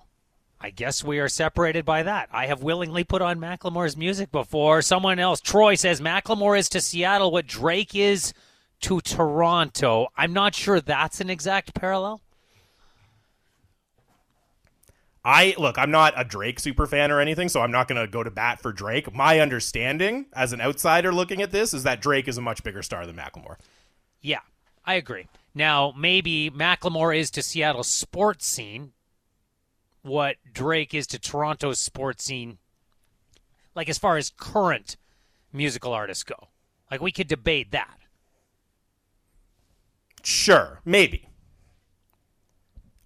I guess we are separated by that. I have willingly put on Macklemore's music before. Someone else, Troy, says Macklemore is to Seattle what Drake is to Toronto. I'm not sure that's an exact parallel. I look, I'm not a Drake super fan or anything, so I'm not going to go to bat for Drake. My understanding as an outsider looking at this is that Drake is a much bigger star than Macklemore. Yeah, I agree. Now, maybe Macklemore is to Seattle's sports scene what Drake is to Toronto's sports scene, like as far as current musical artists go. Like, we could debate that. Sure, maybe.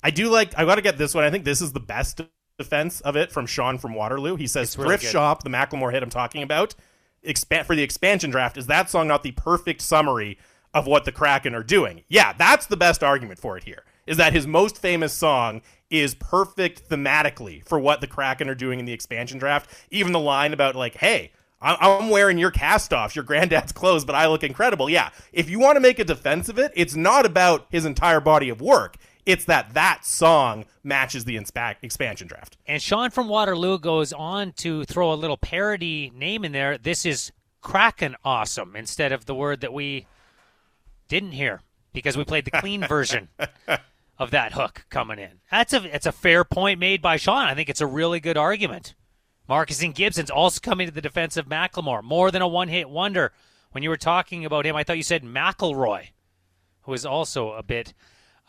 I do like. I got to get this one. I think this is the best defense of it from Sean from Waterloo. He says, really "Thrift good. Shop," the Macklemore hit I'm talking about, expand for the expansion draft. Is that song not the perfect summary of what the Kraken are doing? Yeah, that's the best argument for it here. Is that his most famous song is perfect thematically for what the Kraken are doing in the expansion draft? Even the line about like, "Hey." I'm wearing your cast offs, your granddad's [LAUGHS] clothes, but I look incredible. Yeah. If you want to make a defense of it, it's not about his entire body of work. It's that that song matches the expansion draft. And Sean from Waterloo goes on to throw a little parody name in there. This is Kraken awesome instead of the word that we didn't hear because we played the clean [LAUGHS] version of that hook coming in. That's a it's a fair point made by Sean. I think it's a really good argument. Marcus and Gibson's also coming to the defense of Macklemore. More than a one hit wonder. When you were talking about him, I thought you said McElroy, who is also a bit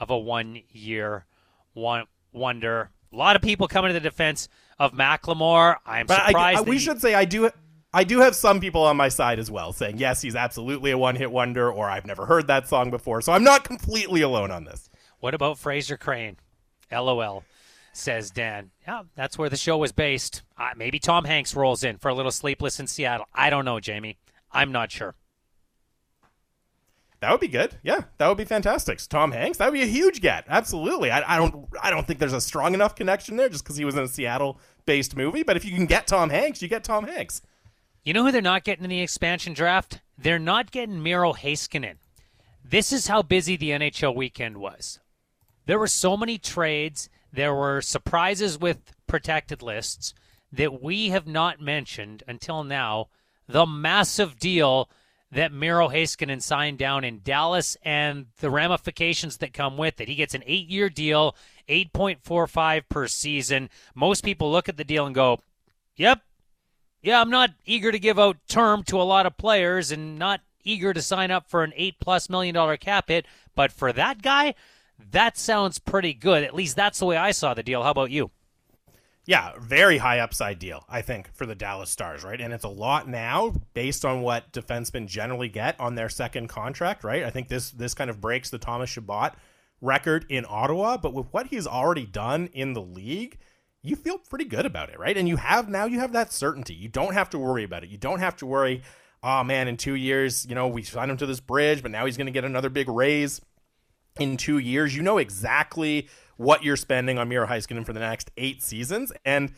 of a one year one wonder. A lot of people coming to the defense of Macklemore. I'm But surprised. I- that we he- should say I do. I do have some people on my side as well saying yes, he's absolutely a one-hit wonder, or I've never heard that song before. So I'm not completely alone on this. What about Frasier Crane? LOL, says Dan. Yeah, that's where the show was based. Uh, maybe Tom Hanks rolls in for a little Sleepless in Seattle. I don't know, Jamie. I'm not sure. That would be good. Yeah, that would be fantastic. Tom Hanks, that would be a huge get. Absolutely. I, I don't. I don't think there's a strong enough connection there just because he was in a Seattle-based movie. But if you can get Tom Hanks, you get Tom Hanks. You know who they're not getting in the expansion draft? They're not getting Miro Heiskanen. This is how busy the NHL weekend was. There were so many trades, there were surprises with protected lists that we have not mentioned until now. The massive deal that Miro Heiskanen signed down in Dallas and the ramifications that come with it. He gets an eight year deal, 8.45 per season. Most people look at the deal and go, Yep, yeah, I'm not eager to give out term to a lot of players and not eager to sign up for an eight plus million dollar cap hit. But for that guy, that sounds pretty good. At least that's the way I saw the deal. How about you? Yeah, very high upside deal, I think, for the Dallas Stars, right? And it's a lot now based on what defensemen generally get on their second contract, right? I think this this kind of breaks the Thomas Chabot record in Ottawa, but with what he's already done in the league, you feel pretty good about it, right? And you have now you have that certainty. You don't have to worry about it. You don't have to worry, oh man, in two years, you know, we signed him to this bridge, but now he's gonna get another big raise in two years. You know exactly what you're spending on Miro Heiskanen for the next eight seasons. And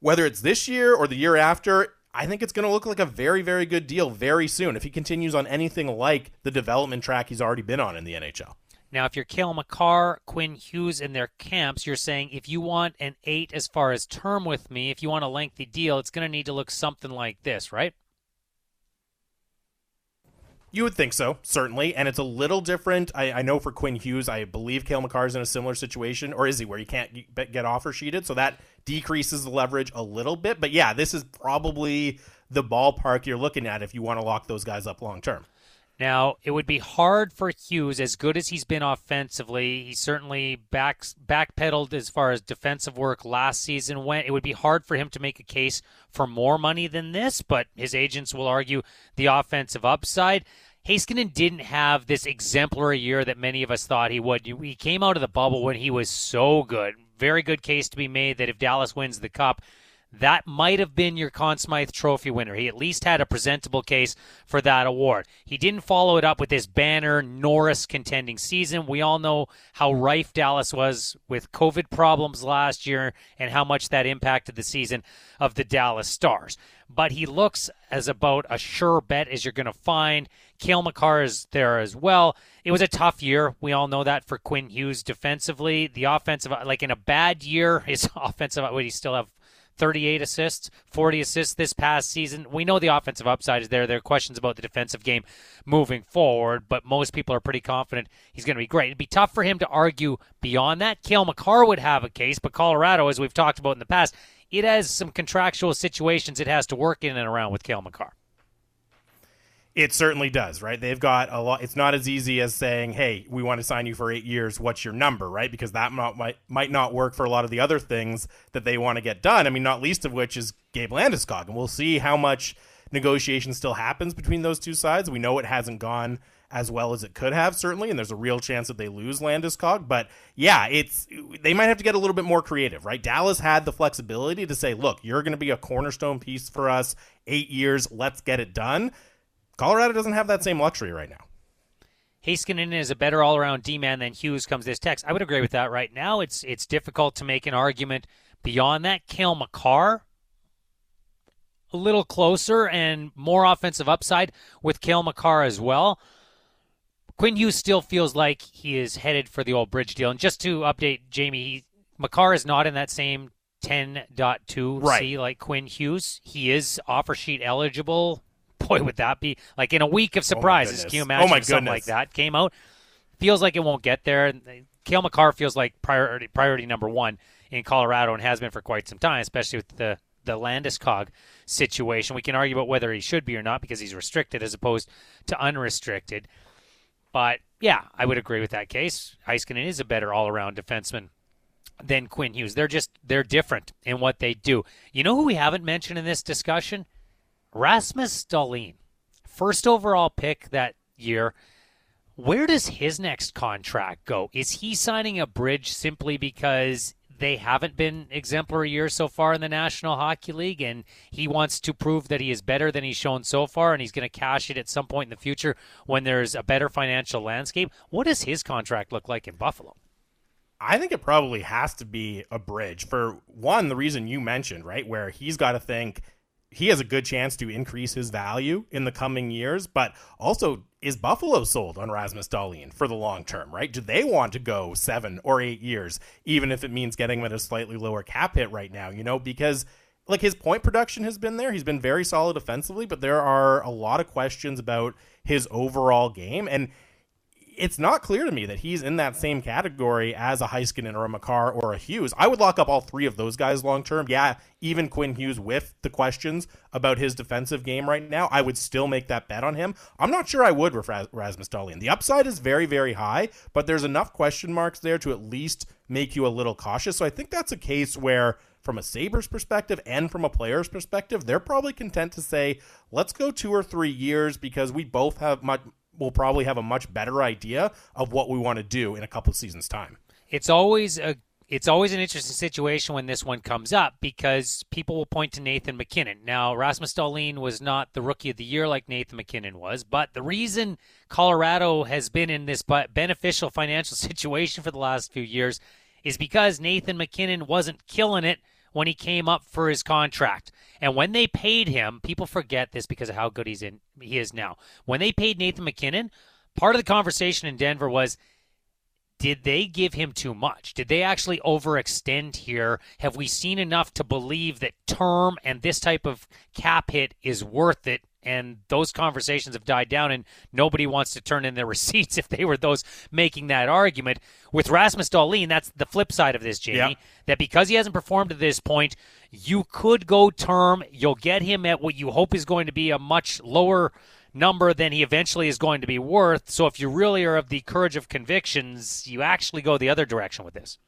whether it's this year or the year after, I think it's going to look like a very, very good deal very soon if he continues on anything like the development track he's already been on in the NHL. Now, if you're Cale Makar, Quinn Hughes, in their camps, you're saying if you want an eight as far as term with me, if you want a lengthy deal, it's going to need to look something like this, right? You would think so, certainly, and it's a little different. I, I know for Quinn Hughes, I believe Makar is in a similar situation, or is he, where you can't get offer sheeted, so that decreases the leverage a little bit. But yeah, this is probably the ballpark you're looking at if you want to lock those guys up long term. Now, it would be hard for Hughes, as good as he's been offensively. He certainly back backpedaled as far as defensive work last season went. It would be hard for him to make a case for more money than this, but his agents will argue the offensive upside. Heiskanen didn't have this exemplary year that many of us thought he would. He came out of the bubble when he was so good. Very good case to be made that if Dallas wins the cup, that might have been your Conn Smythe Trophy winner. He at least had a presentable case for that award. He didn't follow it up with his banner Norris contending season. We all know how rife Dallas was with COVID problems last year and how much that impacted the season of the Dallas Stars. But he looks as about a sure bet as you're going to find. Cale Makar is there as well. It was a tough year. We all know that for Quinn Hughes defensively. The offensive, like in a bad year, his [LAUGHS] offensive, would he still have 38 assists, 40 assists this past season. We know the offensive upside is there. There are questions about the defensive game moving forward, but most people are pretty confident he's going to be great. It'd be tough for him to argue beyond that. Cale Makar would have a case, but Colorado, as we've talked about in the past, it has some contractual situations it has to work in and around with Cale Makar. It certainly does, right? They've got a lot. It's not as easy as saying, "Hey, we want to sign you for eight years. What's your number?" Right? Because that might might, might not work for a lot of the other things that they want to get done. I mean, not least of which is Gabe Landeskog, and we'll see how much negotiation still happens between those two sides. We know it hasn't gone as well as it could have, certainly, and there's a real chance that they lose Landeskog. But yeah, it's they might have to get a little bit more creative, right? Dallas had the flexibility to say, "Look, you're going to be a cornerstone piece for us. Eight years, let's get it done." Colorado doesn't have that same luxury right now. Heiskanen is a better all-around D-man than Hughes comes this text. I would agree with that right now. It's it's difficult to make an argument beyond that. Cale Makar, a little closer and more offensive upside with Cale Makar as well. Quinn Hughes still feels like he is headed for the old bridge deal. And just to update Jamie, he, Makar is not in that same 10.2 right. C like Quinn Hughes. He is offer sheet eligible boy, would that be like in a week of oh surprises? Oh Can you imagine oh my something like that came out? Feels like it won't get there. Cale uh, Makar feels like priority priority number one in Colorado and has been for quite some time, especially with the the Landeskog situation. We can argue about whether he should be or not because he's restricted as opposed to unrestricted. But yeah, I would agree with that case. Heiskanen is a better all around defenseman than Quinn Hughes. They're just they're different in what they do. You know who we haven't mentioned in this discussion? Rasmus Dahlin, first overall pick that year. Where does his next contract go? Is he signing a bridge simply because they haven't been exemplary years so far in the National Hockey League, and he wants to prove that he is better than he's shown so far, and he's going to cash it at some point in the future when there's a better financial landscape. What does his contract look like in Buffalo? I think it probably has to be a bridge for one, the reason you mentioned, right, where he's got to think he has a good chance to increase his value in the coming years, but also is Buffalo sold on Rasmus Dahlin for the long term, right? Do they want to go seven or eight years, even if it means getting him at a slightly lower cap hit right now, you know, because like his point production has been there. He's been very solid offensively, but there are a lot of questions about his overall game. And it's not clear to me that he's in that same category as a Heiskanen or a Makar or a Hughes. I would lock up all three of those guys long term. Yeah, even Quinn Hughes with the questions about his defensive game right now, I would still make that bet on him. I'm not sure I would with Rasmus Dahlin. The upside is very, very high, but there's enough question marks there to at least make you a little cautious. So I think that's a case where from a Sabres perspective and from a player's perspective, they're probably content to say, let's go two or three years because we both have much we'll probably have a much better idea of what we want to do in a couple of seasons time. It's always a it's always an interesting situation when this one comes up because people will point to Nathan MacKinnon. Now, Rasmus Dahlin was not the rookie of the year like Nathan MacKinnon was, but the reason Colorado has been in this beneficial [LAUGHS] financial situation for the last few years is because Nathan MacKinnon wasn't killing it when he came up for his contract. And when they paid him, people forget this because of how good he's in he is now. When they paid Nathan MacKinnon, part of the conversation in Denver was did they give him too much? Did they actually overextend here? Have we seen enough to believe that term and this type of cap hit is worth it? And those conversations have died down, and nobody wants to turn in their [LAUGHS] receipts if they were those making that argument. With Rasmus Dahlin, that's the flip side of this, Jamie. Yep. That because he hasn't performed to this point, you could go term. You'll get him at what you hope is going to be a much lower number than he eventually is going to be worth. So if you really are of the courage of convictions, you actually go the other direction with this.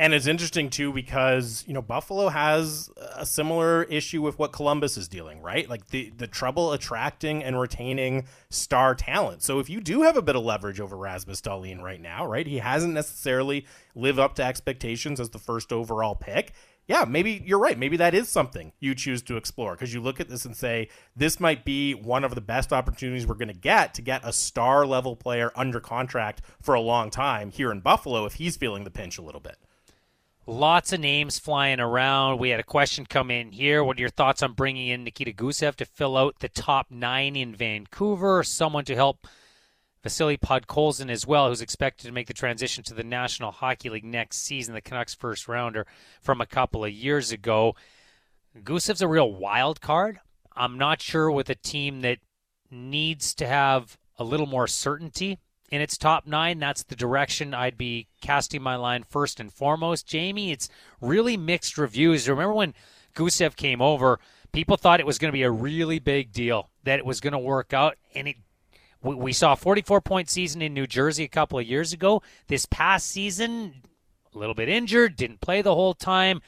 And it's interesting too because you know Buffalo has a similar issue with what Columbus is dealing, right? Like the the trouble attracting and retaining star talent. So if you do have a bit of leverage over Rasmus Dahlin right now, right? He hasn't necessarily lived up to expectations as the first overall pick yeah, maybe you're right. Maybe that is something you choose to explore because you look at this and say, this might be one of the best opportunities we're going to get to get a star level player under contract for a long time here in Buffalo if he's feeling the pinch a little bit. Lots of names flying around. We had a question come in here. What are your thoughts on bringing in Nikita Gusev to fill out the top nine in Vancouver? Someone to help Vasily Podkolzin as well, who's expected to make the transition to the National Hockey League next season, the Canucks first rounder from a couple of years ago. Gusev's a real wild card. I'm not sure with a team that needs to have a little more certainty in its top nine. That's the direction I'd be casting my line first and foremost. Jamie, it's really mixed reviews. Remember when Gusev came over, people thought it was going to be a really big deal, that it was going to work out, and it we, saw a 44 point season in New Jersey a couple of years ago. This past season, a little bit injured, didn't play the whole time.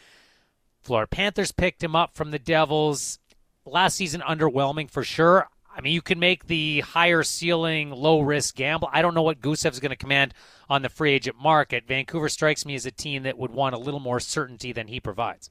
Florida Panthers picked him up from the Devils. Last season, underwhelming for sure. I mean, you can make the higher ceiling, low risk gamble. I don't know what Gusev's going to command on the free agent market. Vancouver strikes me as a team that would want a little more certainty than he provides.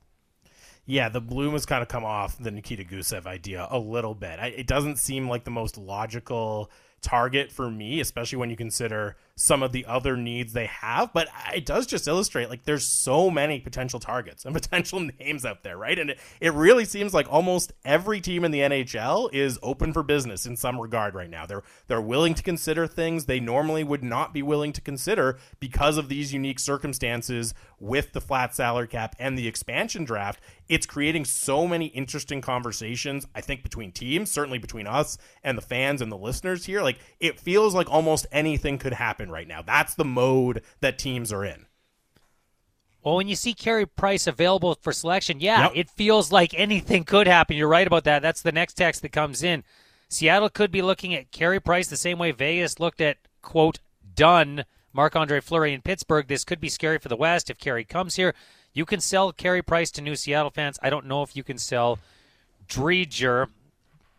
Yeah, the bloom has kind of come off the Nikita Gusev idea a little bit. I, it doesn't seem like the most logical target for me, especially when you consider some of the other needs they have. But it does just illustrate like there's so many potential targets and [LAUGHS] potential names out there, right? And it, it really seems like almost every team in the NHL is open for business in some regard right now. They're they're willing to consider things they normally would not be willing to consider because of these unique circumstances with the flat salary cap and the expansion draft. It's creating so many interesting conversations, I think, between teams, certainly between us and the fans and the listeners here. Like it feels like almost anything could happen right now. That's the mode that teams are in. Well, when you see Carey Price available for selection, yeah, Yep. it feels like anything could happen. You're right about that. That's the next text that comes in. Seattle could be looking at Carey Price the same way Vegas looked at, quote, done Marc Andre Fleury in Pittsburgh. This could be scary for the West if Carey comes here. You can sell Carey Price to new Seattle fans. I don't know if you can sell Driedger.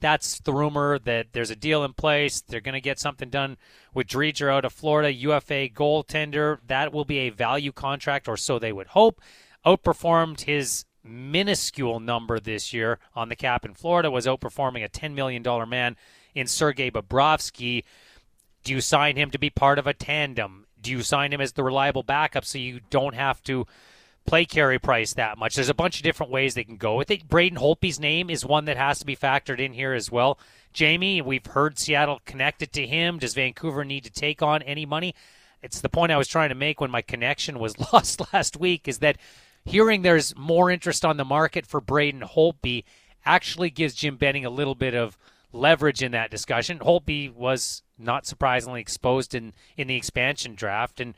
That's the rumor that there's a deal in place. They're going to get something done with Driedger out of Florida, UFA goaltender. That will be a value contract, or so they would hope. Outperformed his minuscule number this year on the cap in Florida, was outperforming a $10 million man in Sergei Bobrovsky. Do you sign him to be part of a tandem? Do you sign him as the reliable backup so you don't have to play Carey Price that much? There's a bunch of different ways they can go with it. Braden Holtby's name is one that has to be factored in here as well. Jamie, we've heard Seattle connected to him. Does Vancouver need to take on any money? It's the point I was trying to make when my connection was [LAUGHS] lost last week is that hearing there's more interest on the market for Braden Holtby actually gives Jim Benning a little bit of leverage in that discussion. Holtby was not surprisingly exposed in, in the expansion draft. And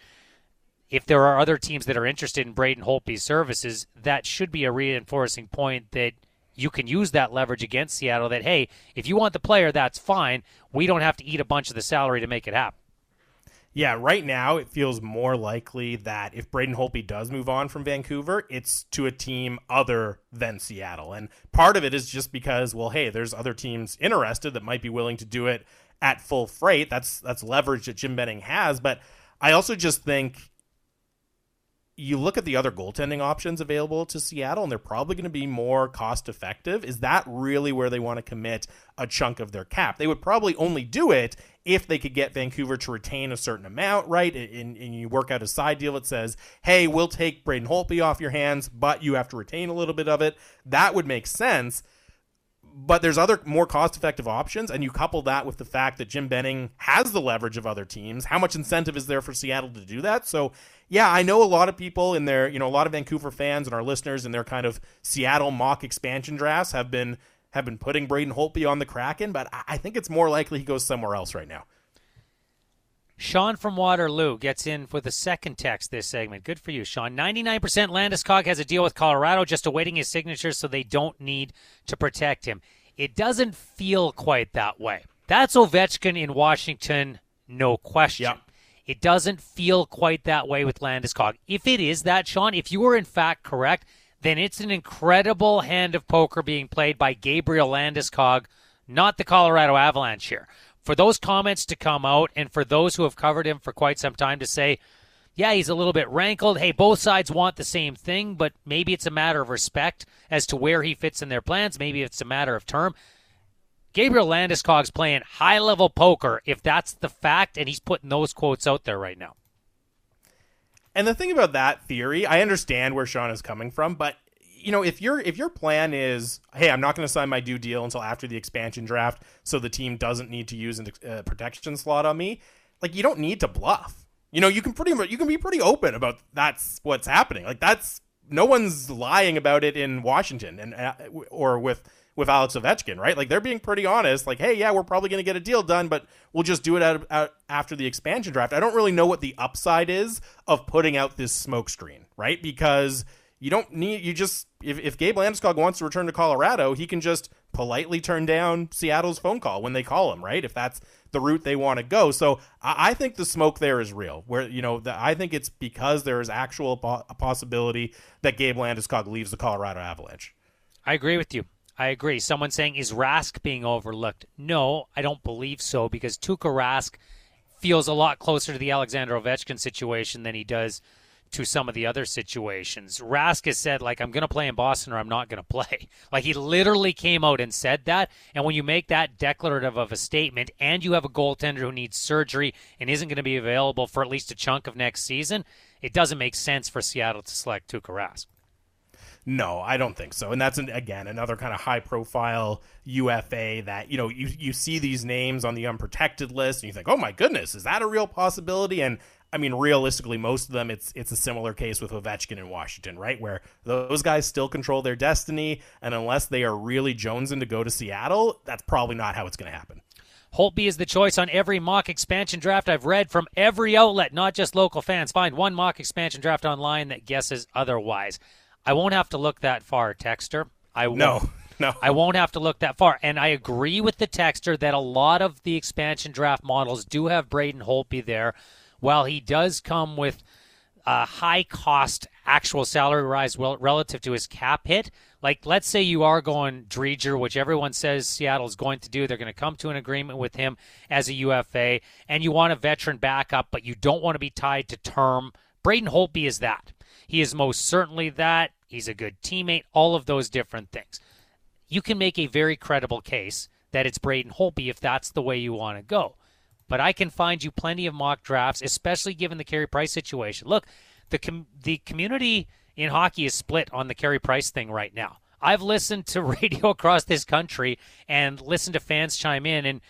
if there are other teams that are interested in Braden Holtby's services, that should be a reinforcing point that you can use that leverage against Seattle that, hey, if you want the player, that's fine. We don't have to eat a bunch of the salary to make it happen. Yeah, right now it feels more likely that if Braden Holtby does move on from Vancouver, it's to a team other than Seattle. And part of it is just because, well, hey, there's other teams interested that might be willing to do it at full freight. That's that's leverage that Jim Benning has. But I also just think you look at the other goaltending options available to Seattle, and they're probably going to be more cost effective. Is that really where they want to commit a chunk of their cap? They would probably only do it if they could get Vancouver to retain a certain amount, right? And, and you work out a side deal that says, hey, we'll take Braden Holtby off your hands, but you have to retain a little bit of it. That would make sense but there's other more cost effective options and you couple that with the fact that Jim Benning has the leverage of other teams. How much incentive is there for Seattle to do that? So yeah I know a lot of people in their you know a lot of Vancouver fans and our listeners in their kind of Seattle mock expansion drafts have been have been putting Braden Holtby on the Kraken but I think it's more likely he goes somewhere else right now Sean from Waterloo gets in with a second text this segment. Good for you, Sean. 99% Landeskog has a deal with Colorado, just awaiting his signature so they don't need to protect him. It doesn't feel quite that way. That's Ovechkin in Washington, no question. Yep. It doesn't feel quite that way with Landeskog. If it is that, Sean, if you are in fact correct, then it's an incredible hand of poker being played by Gabriel Landeskog, not the Colorado Avalanche here for those comments to come out and for those who have covered him for quite some time to say, yeah, he's a little bit rankled. Hey, both sides want the same thing, but maybe it's a matter of respect as to where he fits in their plans. Maybe it's a matter of term. Gabriel Landeskog's playing high level poker if that's the fact, and he's putting those quotes out there right now. And the thing about that theory, I understand where Sean is coming from, but you know, if your if your plan is, hey, I'm not going to sign my due deal until after the expansion draft, so the team doesn't need to use a uh, protection slot on me, like you don't need to bluff. You know, you can pretty much you can be pretty open about that's what's happening. Like that's no one's lying about it in Washington and uh, or with with Alex Ovechkin, right? Like they're being pretty honest. Like, hey, yeah, we're probably going to get a deal done, but we'll just do it out, out after the expansion draft. I don't really know what the upside is of putting out this smokescreen, right? Because you don't need you just if, if Gabe Landeskog wants to return to Colorado, he can just politely turn down Seattle's phone call when they call him, right? If that's the route they want to go. So I, I think the smoke there is real. Where you know the, I think it's because there is actual po- possibility that Gabe Landeskog leaves the Colorado Avalanche. I agree with you. I agree. Someone saying is Rask being overlooked? No, I don't believe so because Tuukka Rask feels a lot closer to the Alexander Ovechkin situation than he does to some of the other situations. Rask has said, like, I'm going to play in Boston or I'm not going to play. [LAUGHS] Like, he literally came out and said that. And when you make that declarative of a statement and you have a goaltender who needs surgery and isn't going to be available for at least a chunk of next season, it doesn't make sense for Seattle to select Tuukka Rask. No, I don't think so. And that's an, again another kind of high profile UFA that you know you you see these names on the unprotected list and you think, "Oh my goodness, is that a real possibility?" And I mean, realistically, most of them, it's it's a similar case with Ovechkin in Washington, right? Where those guys still control their destiny, and unless they are really jonesing to go to Seattle, that's probably not how it's going to happen. Holtby is the choice on every mock expansion draft I've read from every outlet, not just local fans. Find one mock expansion draft online that guesses otherwise. I won't have to look that far, Texter. I won't. No. [LAUGHS] No. I won't have to look that far. And I agree with the texter that a lot of the expansion draft models do have Braden Holtby there while he does come with a high cost actual salary rise relative to his cap hit, like let's say you are going Driedger, which everyone says Seattle's going to do, they're going to come to an agreement with him as a UFA, and you want a veteran backup, but you don't want to be tied to term. Braden Holtby is that. He is most certainly that. He's a good teammate, all of those different things. You can make a very credible case that it's Braden Holtby if that's the way you want to go but I can find you plenty of mock drafts, especially given the Carey Price situation. Look, the com- the community in hockey is split on the Carey Price thing right now. I've listened to [LAUGHS] radio across this country and listened to fans chime in, and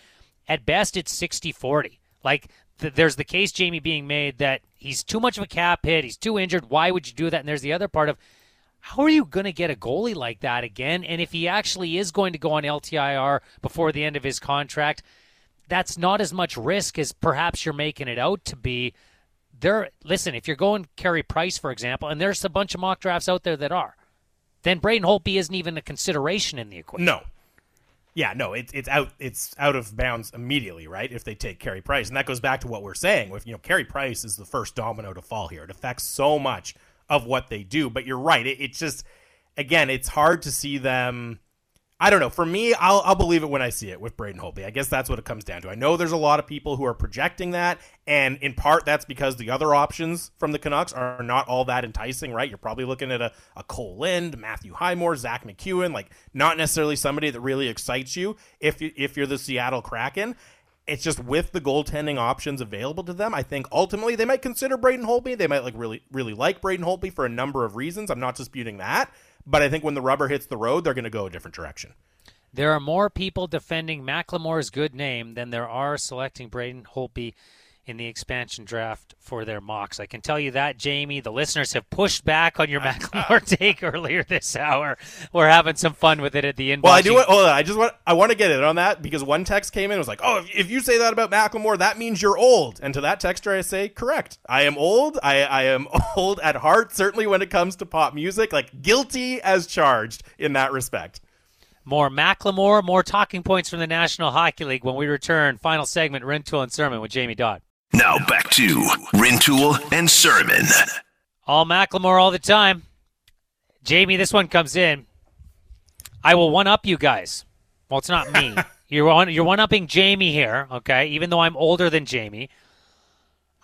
at best it's 60 40. Like, th- there's the case, Jamie, being made that he's too much of a cap hit, he's too injured. Why would you do that? And there's the other part of, how are you going to get a goalie like that again? And if he actually is going to go on LTIR before the end of his contract, that's not as much risk as perhaps you're making it out to be. There, listen, if you're going Carey Price, for example, and there's a bunch of mock drafts out there that are, then Braden Holtby isn't even a consideration in the equation. No. Yeah, no, it's it's out it's out of bounds immediately, right? If they take Carey Price, and that goes back to what we're saying. With you know, Carey Price is the first domino to fall here. It affects so much of what they do. But you're right. It, it's just again, it's hard to see them I don't know. For me, I'll, I'll believe it when I see it with Braden Holtby. I guess that's what it comes down to. I know there's a lot of people who are projecting that, and in part that's because the other options from the Canucks are not all that enticing, right? You're probably looking at a, a Cole Lind, Matthew Highmore, Zack MacEwen, like not necessarily somebody that really excites you if you, if you're the Seattle Kraken. It's just with the goaltending options available to them, I think ultimately they might consider Braden Holtby. They might like really really like Braden Holtby for a number of reasons. I'm not disputing that. But I think when the rubber hits the road, they're going to go a different direction. There are more people defending Macklemore's good name than there are selecting Braden Holtby in the expansion draft for their mocks. I can tell you that, Jamie. The listeners have pushed back on your Macklemore [LAUGHS] take earlier this hour. We're having some fun with it at the inbox. Well, I do. Hold on, I just want I want to get it on that because one text came in. It was like, "Oh, if, if you say that about Macklemore, that means you're old." And to that texter, I say, "Correct. I am old. I I am [LAUGHS] old at heart. Certainly when it comes to pop music, like guilty as charged in that respect." More Macklemore, more talking points from the National Hockey League when we return. Final segment, Rintoul and Surman with Jamie Dodd. Now back to Rintoul and Surman. All Macklemore all the time. Jamie, this one comes in. I will one up you guys. Well, it's not me. [LAUGHS] you're one. You're one upping Jamie here. Okay, even though I'm older than Jamie.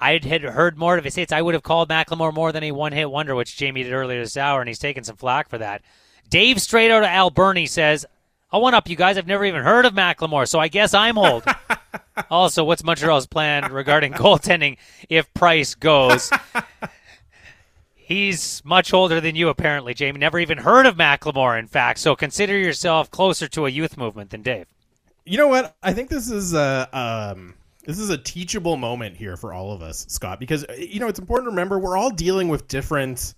I had heard more of his hits. I would have called Macklemore more than a one-hit wonder, which Jamie did earlier this hour, and he's taking some flack for that. Dave straight out of Alberni says, "I one up you guys. I've never even heard of Macklemore, so I guess I'm old." [LAUGHS] also, what's Montreal's plan regarding goaltending if Price goes? He's much older than you, apparently, Jamie. Never even heard of Macklemore, in fact. So consider yourself closer to a youth movement than Dave. You know what? I think this is a um, this is a teachable moment here for all of us, Scott, because you know it's important to remember we're all dealing with different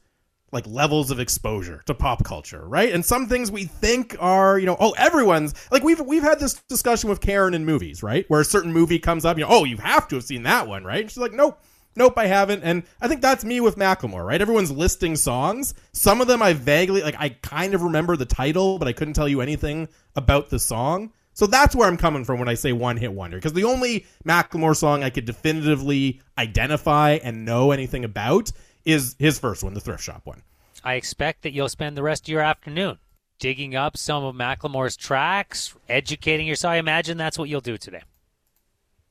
like levels of exposure to pop culture, right? And some things we think are, you know, oh, everyone's like we've we've had this discussion with Karen in movies, right? Where a certain movie comes up, you know, oh, you have to have seen that one, right? And she's like, nope. Nope, I haven't. And I think that's me with Macklemore, right? Everyone's listing songs. Some of them I vaguely, like, I kind of remember the title, but I couldn't tell you anything about the song. So that's where I'm coming from when I say one hit wonder. Because the only Macklemore song I could definitively identify and know anything about is his first one, the thrift shop one. I expect that you'll spend the rest of your afternoon digging up some of Macklemore's tracks, educating yourself. I imagine that's what you'll do today.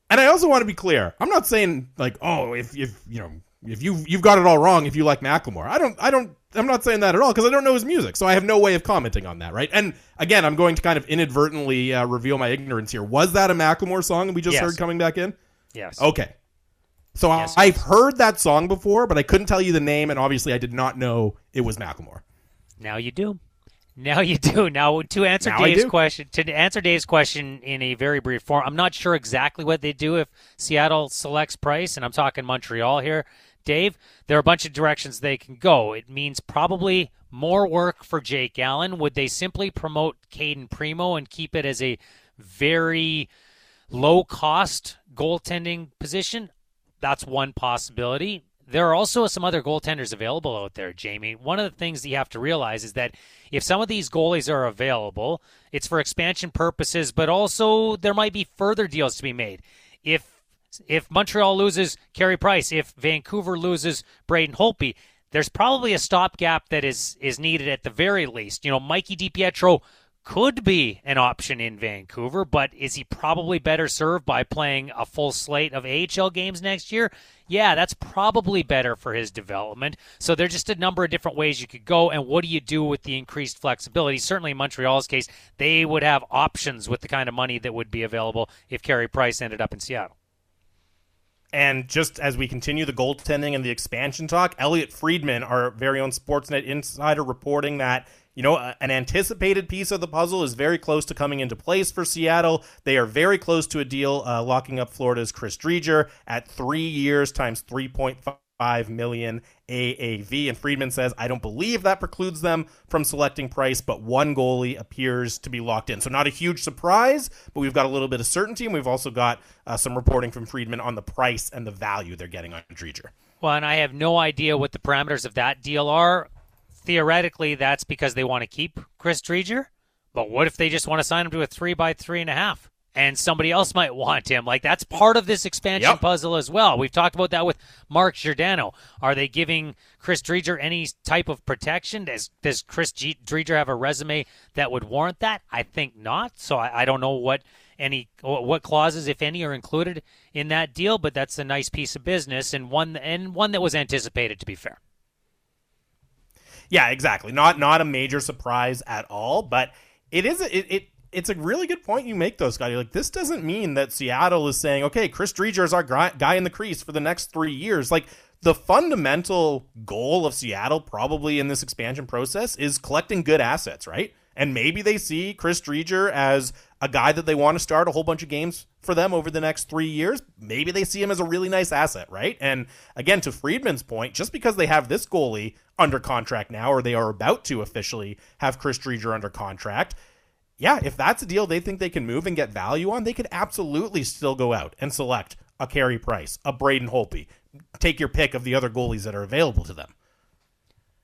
And I also want to be clear. I'm not saying like, oh, if if you know if you you've got it all wrong if you like Macklemore. I don't I don't I'm not saying that at all because I don't know his music, so I have no way of commenting on that, right? And again, I'm going to kind of inadvertently uh, reveal my ignorance here. Was that a Macklemore song we just yes. heard coming back in? Yes. Okay. So yes, I, have heard that song before, but I couldn't tell you the name, and obviously I did not know it was Macklemore. Now you do. Now you do. Now to answer now Dave's question, to answer Dave's question in a very brief form, I'm not sure exactly what they do if Seattle selects Price, and I'm talking Montreal here. Dave, there are a bunch of directions they can go. It means probably more work for Jake Allen. Would they simply promote Cayden Primeau and keep it as a very low cost goaltending position? That's one possibility. There are also some other goaltenders available out there, Jamie. One of the things that you have to realize is that if some of these goalies are available, it's for expansion purposes, but also there might be further deals to be made. If if Montreal loses Carey Price, if Vancouver loses Braden Holtby, there's probably a stopgap that is is needed at the very least. You know, Mikey DiPietro could be an option in Vancouver, but is he probably better served by playing a full slate of AHL games next year? Yeah, that's probably better for his development. So there's just a number of different ways you could go, and what do you do with the increased flexibility? Certainly in Montreal's case, they would have options with the kind of money that would be available if Carey Price ended up in Seattle. And just as we continue the goaltending and the expansion talk, Elliotte Friedman, our very own Sportsnet insider, reporting that you know, an anticipated piece of the puzzle is very close to coming into place for Seattle. They are very close to a deal uh, locking up Florida's Chris Driedger at three years times 3.5 million AAV. And Friedman says, I don't believe that precludes them from selecting Price, but one goalie appears to be locked in. So not a huge surprise, but we've got a little bit of certainty, and we've also got uh, some reporting from Friedman on the price and the value they're getting on Driedger. Well, and I have no idea what the parameters of that deal are theoretically, that's because they want to keep Chris Driedger. But what if they just want to sign him to a three by three and a half? and somebody else might want him. Like that's part of this expansion Yep. puzzle as well. We've talked about that with Mark Giordano. Are they giving Chris Driedger any type of protection? Does does Chris G- Driedger have a resume that would warrant that? I think not. So I, I don't know what any what clauses, if any, are included in that deal. But that's a nice piece of business and one and one that was anticipated. To be fair. Yeah, exactly. Not not a major surprise at all, but it is it, it it's a really good point you make though, Scotty. Like this doesn't mean that Seattle is saying, "Okay, Chris Driedger is our guy in the crease for the next 3 years." Like the fundamental goal of Seattle probably in this expansion process is collecting good assets, right? And maybe they see Chris Driedger as a guy that they want to start a whole bunch of games for them over the next three years. Maybe they see him as a really nice asset, right? And again, to Friedman's point, just because they have this goalie under contract now, or they are about to officially have Chris Driedger under contract, yeah, if that's a deal they think they can move and get value on, they could absolutely still go out and select a Carey Price, a Braden Holtby. Take your pick of the other goalies that are available to them.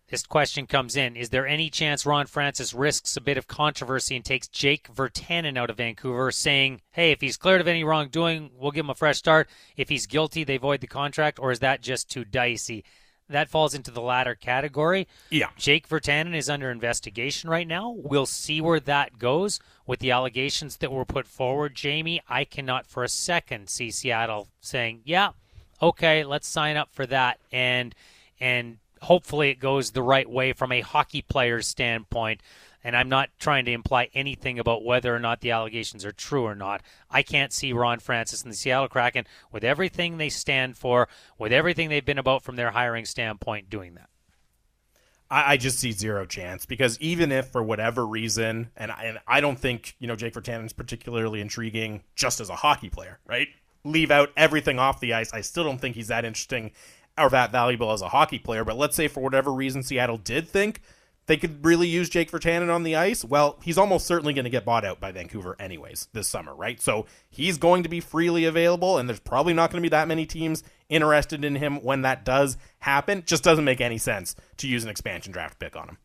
This question comes in. Is there any chance Ron Francis risks a bit of controversy and takes Jake Virtanen out of Vancouver, saying, hey, if he's cleared of any wrongdoing, we'll give him a fresh start. If he's guilty, they void the contract, or is that just too dicey? That falls into the latter category. Yeah. Jake Virtanen is under investigation right now. We'll see where that goes with the allegations that were put forward. Jamie, I cannot for a second see Seattle saying, yeah, okay, let's sign up for that. And, and, hopefully it goes the right way from a hockey player's standpoint. And I'm not trying to imply anything about whether or not the allegations are true or not. I can't see Ron Francis and the Seattle Kraken, with everything they stand for, with everything they've been about from their hiring standpoint, doing that. I, just see zero chance because even if for whatever reason, and I, and I don't think you know Jake Virtanen is particularly intriguing just as a hockey player, right? Leave out everything off the ice. I still don't think he's that interesting or that valuable as a hockey player. But let's say for whatever reason Seattle did think they could really use Jake Virtanen on the ice. Well, he's almost certainly going to get bought out by Vancouver anyways this summer, right? So he's going to be freely available, and there's probably not going to be that many teams interested in him when that does happen. Just doesn't make any sense to use an expansion draft pick on him.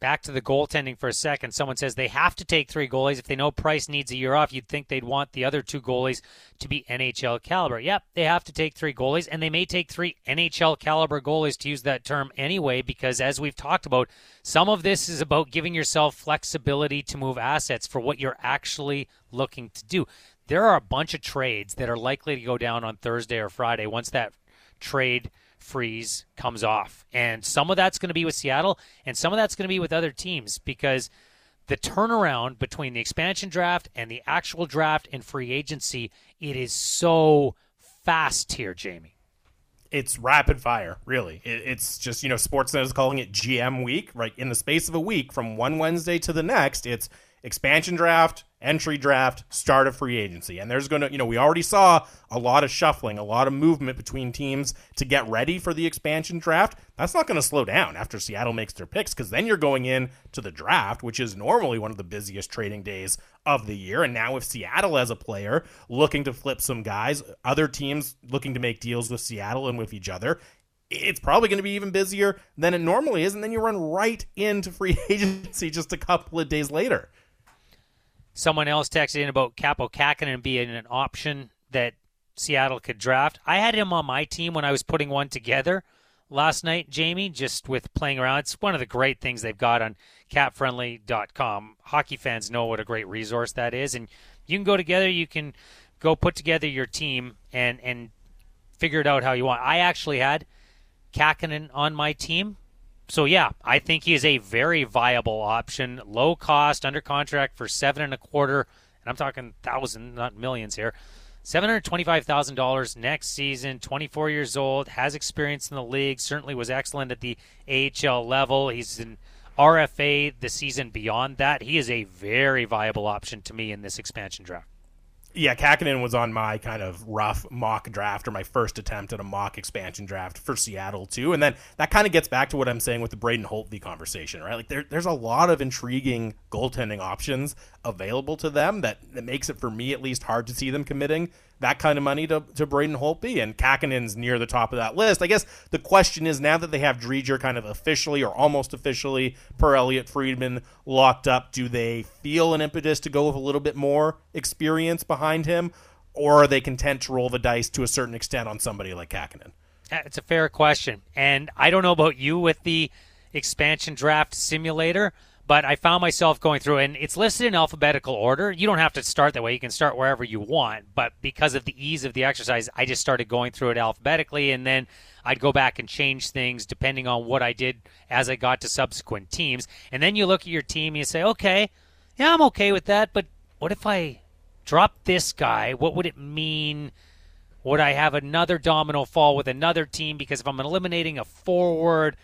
Back to the goaltending for a second. Someone says they have to take three goalies. If they know Price needs a year off, you'd think they'd want the other two goalies to be NHL caliber. Yep, they have to take three goalies, and they may take three NHL caliber goalies to use that term anyway, because as we've talked about, some of this is about giving yourself flexibility to move assets for what you're actually looking to do. There are a bunch of trades that are likely to go down on Thursday or Friday once that trade freeze comes off. And some of that's going to be with Seattle, and some of that's going to be with other teams because the turnaround between the expansion draft and the actual draft and free agency, it is so fast here, Jamie. It's rapid fire, really. It, it's just, you know, Sportsnet is calling it GM week, right? In the space of a week, from one Wednesday to the next, it's expansion draft, entry draft, start of free agency. And there's going to, you know, we already saw a lot of shuffling, a lot of movement between teams to get ready for the expansion draft. That's not going to slow down after Seattle makes their picks because then you're going in to the draft, which is normally one of the busiest trading days of the year. And now with Seattle as a player looking to flip some guys, other teams looking to make deals with Seattle and with each other, it's probably going to be even busier than it normally is. And then you run right into free [LAUGHS] agency just a couple of days later. Someone else texted in about Kaapo Kahkonen being an option that Seattle could draft. I had him on my team when I was putting one together last night, Jamie, just with playing around. It's one of the great things they've got on capfriendly.com. Hockey fans know what a great resource that is. And you can go together, you can go put together your team and, and figure it out how you want. I actually had Kahkonen on my team. So yeah, I think he is a very viable option, low cost, under contract for seven and a quarter, and I'm talking thousand, not millions here. Seven hundred twenty-five thousand dollars next season. Twenty-four years old, has experience in the league. Certainly was excellent at the AHL level. He's an RFA the season beyond that. He is a very viable option to me in this expansion draft. Yeah, Kahkonen was on my kind of rough mock draft or my first attempt at a mock expansion draft for Seattle too. And then that kind of gets back to what I'm saying with the Braden Holtby conversation, right? Like there, there's a lot of intriguing goaltending options available to them that, that makes it for me at least hard to see them committing that kind of money to, to Braden Holtby, and Kahkonen's near the top of that list. I guess the question is now that they have Driedger kind of officially or almost officially per Elliotte Friedman locked up, do they feel an impetus to go with a little bit more experience behind him, or are they content to roll the dice to a certain extent on somebody like Kahkonen? Uh, it's a fair question, and I don't know about you with the expansion draft simulator but I found myself going through, and it's listed in alphabetical order. You don't have to start that way; you can start wherever you want. But because of the ease of the exercise, I just started going through it alphabetically, and then I'd go back and change things depending on what I did as I got to subsequent teams. And then you look at your team and you say, okay, yeah, I'm okay with that, but what if I drop this guy? What would it mean? Would I have another domino fall with another team? Because if I'm eliminating a forward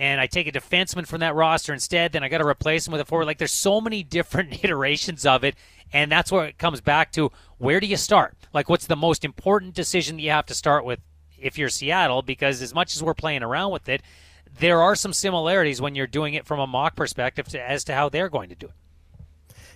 and I take a defenseman from that roster instead, then I got to replace him with a forward. Like there's so many [LAUGHS] different iterations of it, and that's where it comes back to where do you start? Like what's the most important decision that you have to start with if you're Seattle? Because as much as we're playing around with it, there are some similarities when you're doing it from a mock perspective to, as to how they're going to do it.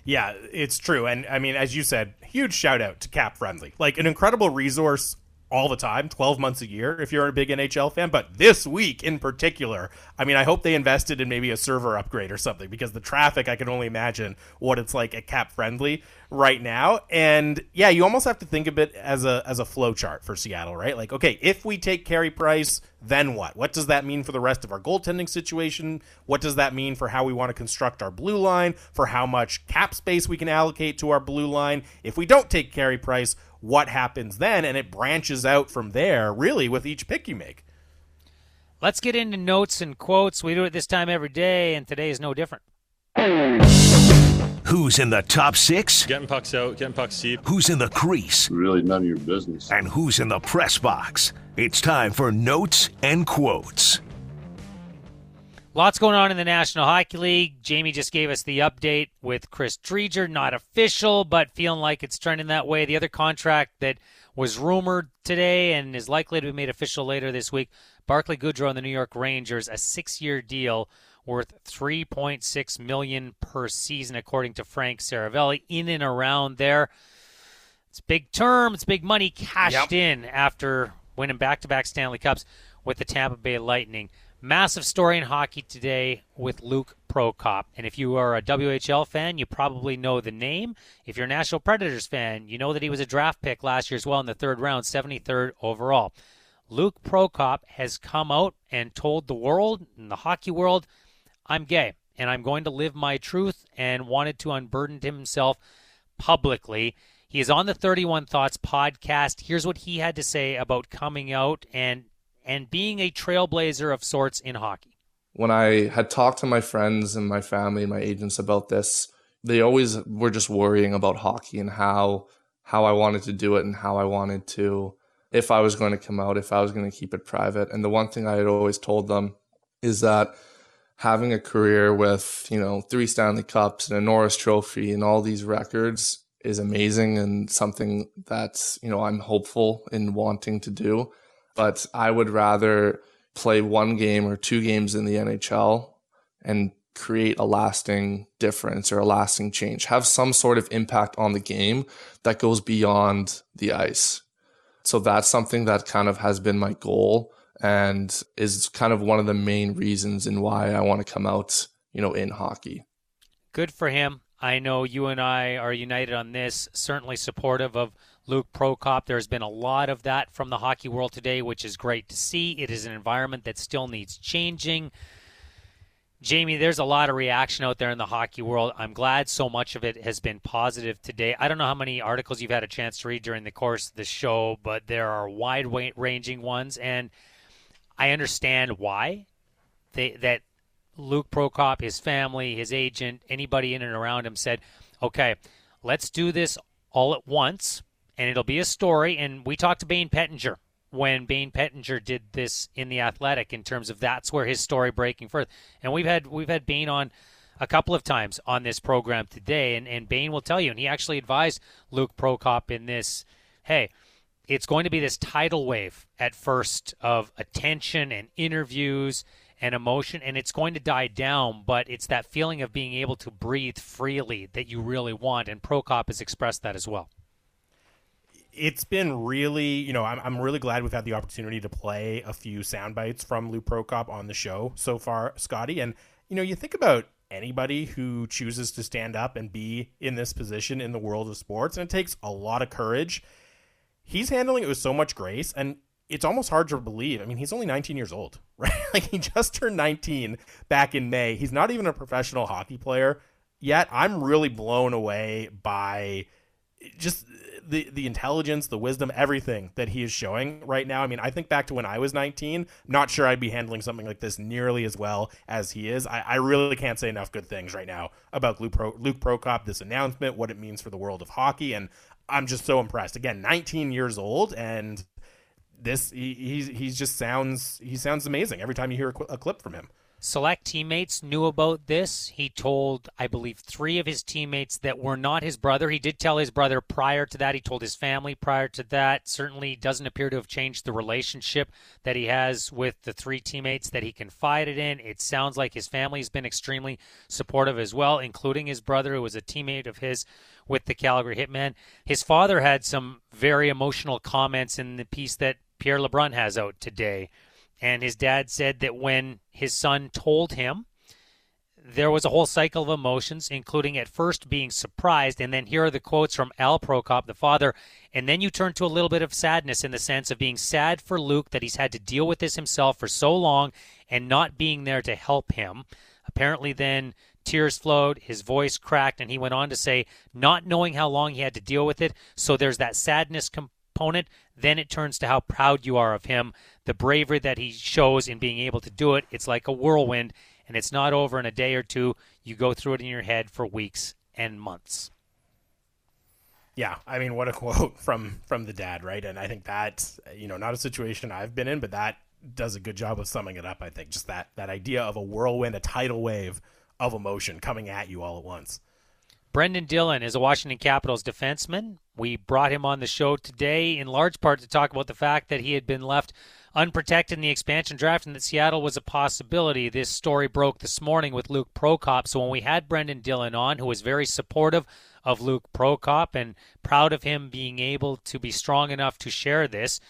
Yeah, it's true. And I mean, as you said, huge shout out to Cap Friendly. Like an incredible resource all the time, 12 months a year if you're a big NHL fan. But this week in particular, I mean, I hope they invested in maybe a server upgrade or something because the traffic, I can only imagine what it's like at Cap Friendly right now. And yeah, you almost have to think of it as a as a flow chart for Seattle, right? Like, okay, if we take Carey Price, then what? What does that mean for the rest of our goaltending situation? What does that mean for how we want to construct our blue line? For how much cap space we can allocate to our blue line? If we don't take Carey Price, what happens then, and it branches out from there, really, with each pick you make. Let's get into notes and quotes. We do it this time every day, and today is no different. Who's in the top six? Getting pucks out, getting pucks deep. Who's in the crease? Really none of your business. And who's in the press box? It's time for notes and quotes. Lots going on in the National Hockey League. Jamie just gave us the update with Chris Driedger, not official, but feeling like it's trending that way. The other contract that was rumored today and is likely to be made official later this week, Barclay Goodrow and the New York Rangers, a six-year deal worth 3.6 million per season, according to Frank Seravalli In and around there, it's big term, it's big money cashed yep. in after winning back-to-back Stanley Cups with the Tampa Bay Lightning. Massive story in hockey today with Luke Prokop. And if you are a WHL fan, you probably know the name. If you're a Nashville Predators fan, you know that he was a draft pick last year as well in the third round, 73rd overall. Luke Prokop has come out and told the world, and the hockey world, I'm gay and I'm going to live my truth and wanted to unburden himself publicly. He is on the 31 Thoughts podcast. Here's what he had to say about coming out and and being a trailblazer of sorts in hockey. When I had talked to my friends and my family and my agents about this, they always were just worrying about hockey and how how I wanted to do it and how I wanted to if I was going to come out, if I was going to keep it private. And the one thing I had always told them is that having a career with, you know, three Stanley Cups and a Norris trophy and all these records is amazing and something that, you know, I'm hopeful in wanting to do but I would rather play one game or two games in the NHL and create a lasting difference or a lasting change, have some sort of impact on the game that goes beyond the ice. So that's something that kind of has been my goal and is kind of one of the main reasons in why I want to come out, you know, in hockey. Good for him. I know you and I are united on this, certainly supportive of Luke Prokop. There's been a lot of that from the hockey world today, which is great to see. It is an environment that still needs changing. Jamie, there's a lot of reaction out there in the hockey world. I'm glad so much of it has been positive today. I don't know how many articles you've had a chance to read during the course of the show, but there are wide ranging ones, and I understand why they, that Luke Prokop, his family, his agent, anybody in and around him said, okay, let's do this all at once and it'll be a story. And we talked to Bayne Pettinger when Bayne Pettinger did this in the Athletic in terms of that's where his story breaking first. And we've had we've had Bayne on a couple of times on this program today, and, and Bayne will tell you, and he actually advised Luke Prokop in this, hey, it's going to be this tidal wave at first of attention and interviews and emotion, and it's going to die down, but it's that feeling of being able to breathe freely that you really want, and Prokop has expressed that as well it's been really, you know, I'm, I'm really glad we've had the opportunity to play a few sound bites from Lou Prokop on the show so far, Scotty. And, you know, you think about anybody who chooses to stand up and be in this position in the world of sports, and it takes a lot of courage. He's handling it with so much grace, and it's almost hard to believe. I mean, he's only 19 years old, [LAUGHS] right? Like, he just turned 19 back in May. He's not even a professional hockey player yet. I'm really blown away by just the the intelligence, the wisdom, everything that he is showing right now. I mean, I think back to when I was 19. Not sure I'd be handling something like this nearly as well as he is. I, I really can't say enough good things right now about Luke, Pro, Luke Prokop, this announcement, what it means for the world of hockey, and I'm just so impressed. Again, 19 years old, and this he he's, he's just sounds he sounds amazing every time you hear a, a clip from him. Select teammates knew about this. He told, I believe, three of his teammates that were not his brother. He did tell his brother prior to that. He told his family prior to that. Certainly doesn't appear to have changed the relationship that he has with the three teammates that he confided in. It sounds like his family has been extremely supportive as well, including his brother, who was a teammate of his with the Calgary Hitmen. His father had some very emotional comments in the piece that Pierre LeBrun has out today and his dad said that when his son told him, there was a whole cycle of emotions, including at first being surprised, and then here are the quotes from Al Prokop, the father, and then you turn to a little bit of sadness in the sense of being sad for Luke that he's had to deal with this himself for so long and not being there to help him. Apparently, then tears flowed, his voice cracked, and he went on to say, not knowing how long he had to deal with it. So there's that sadness component. Then it turns to how proud you are of him the bravery that he shows in being able to do it. It's like a whirlwind, and it's not over in a day or two. You go through it in your head for weeks and months. Yeah, I mean, what a [LAUGHS] quote from from the dad, right? And I think that's you know, not a situation I've been in, but that does a good job of summing it up. I think just that that idea of a whirlwind, a tidal wave of emotion coming at you all at once. Brendan Dillon is a Washington Capitals defenseman. We brought him on the show today in large part to talk about the fact that he had been left unprotected in the expansion draft and that Seattle was a possibility. This story broke this morning with Luke Prokop. So when we had Brendan Dillon on, who was very supportive of Luke Prokop and proud of him being able to be strong enough to share this,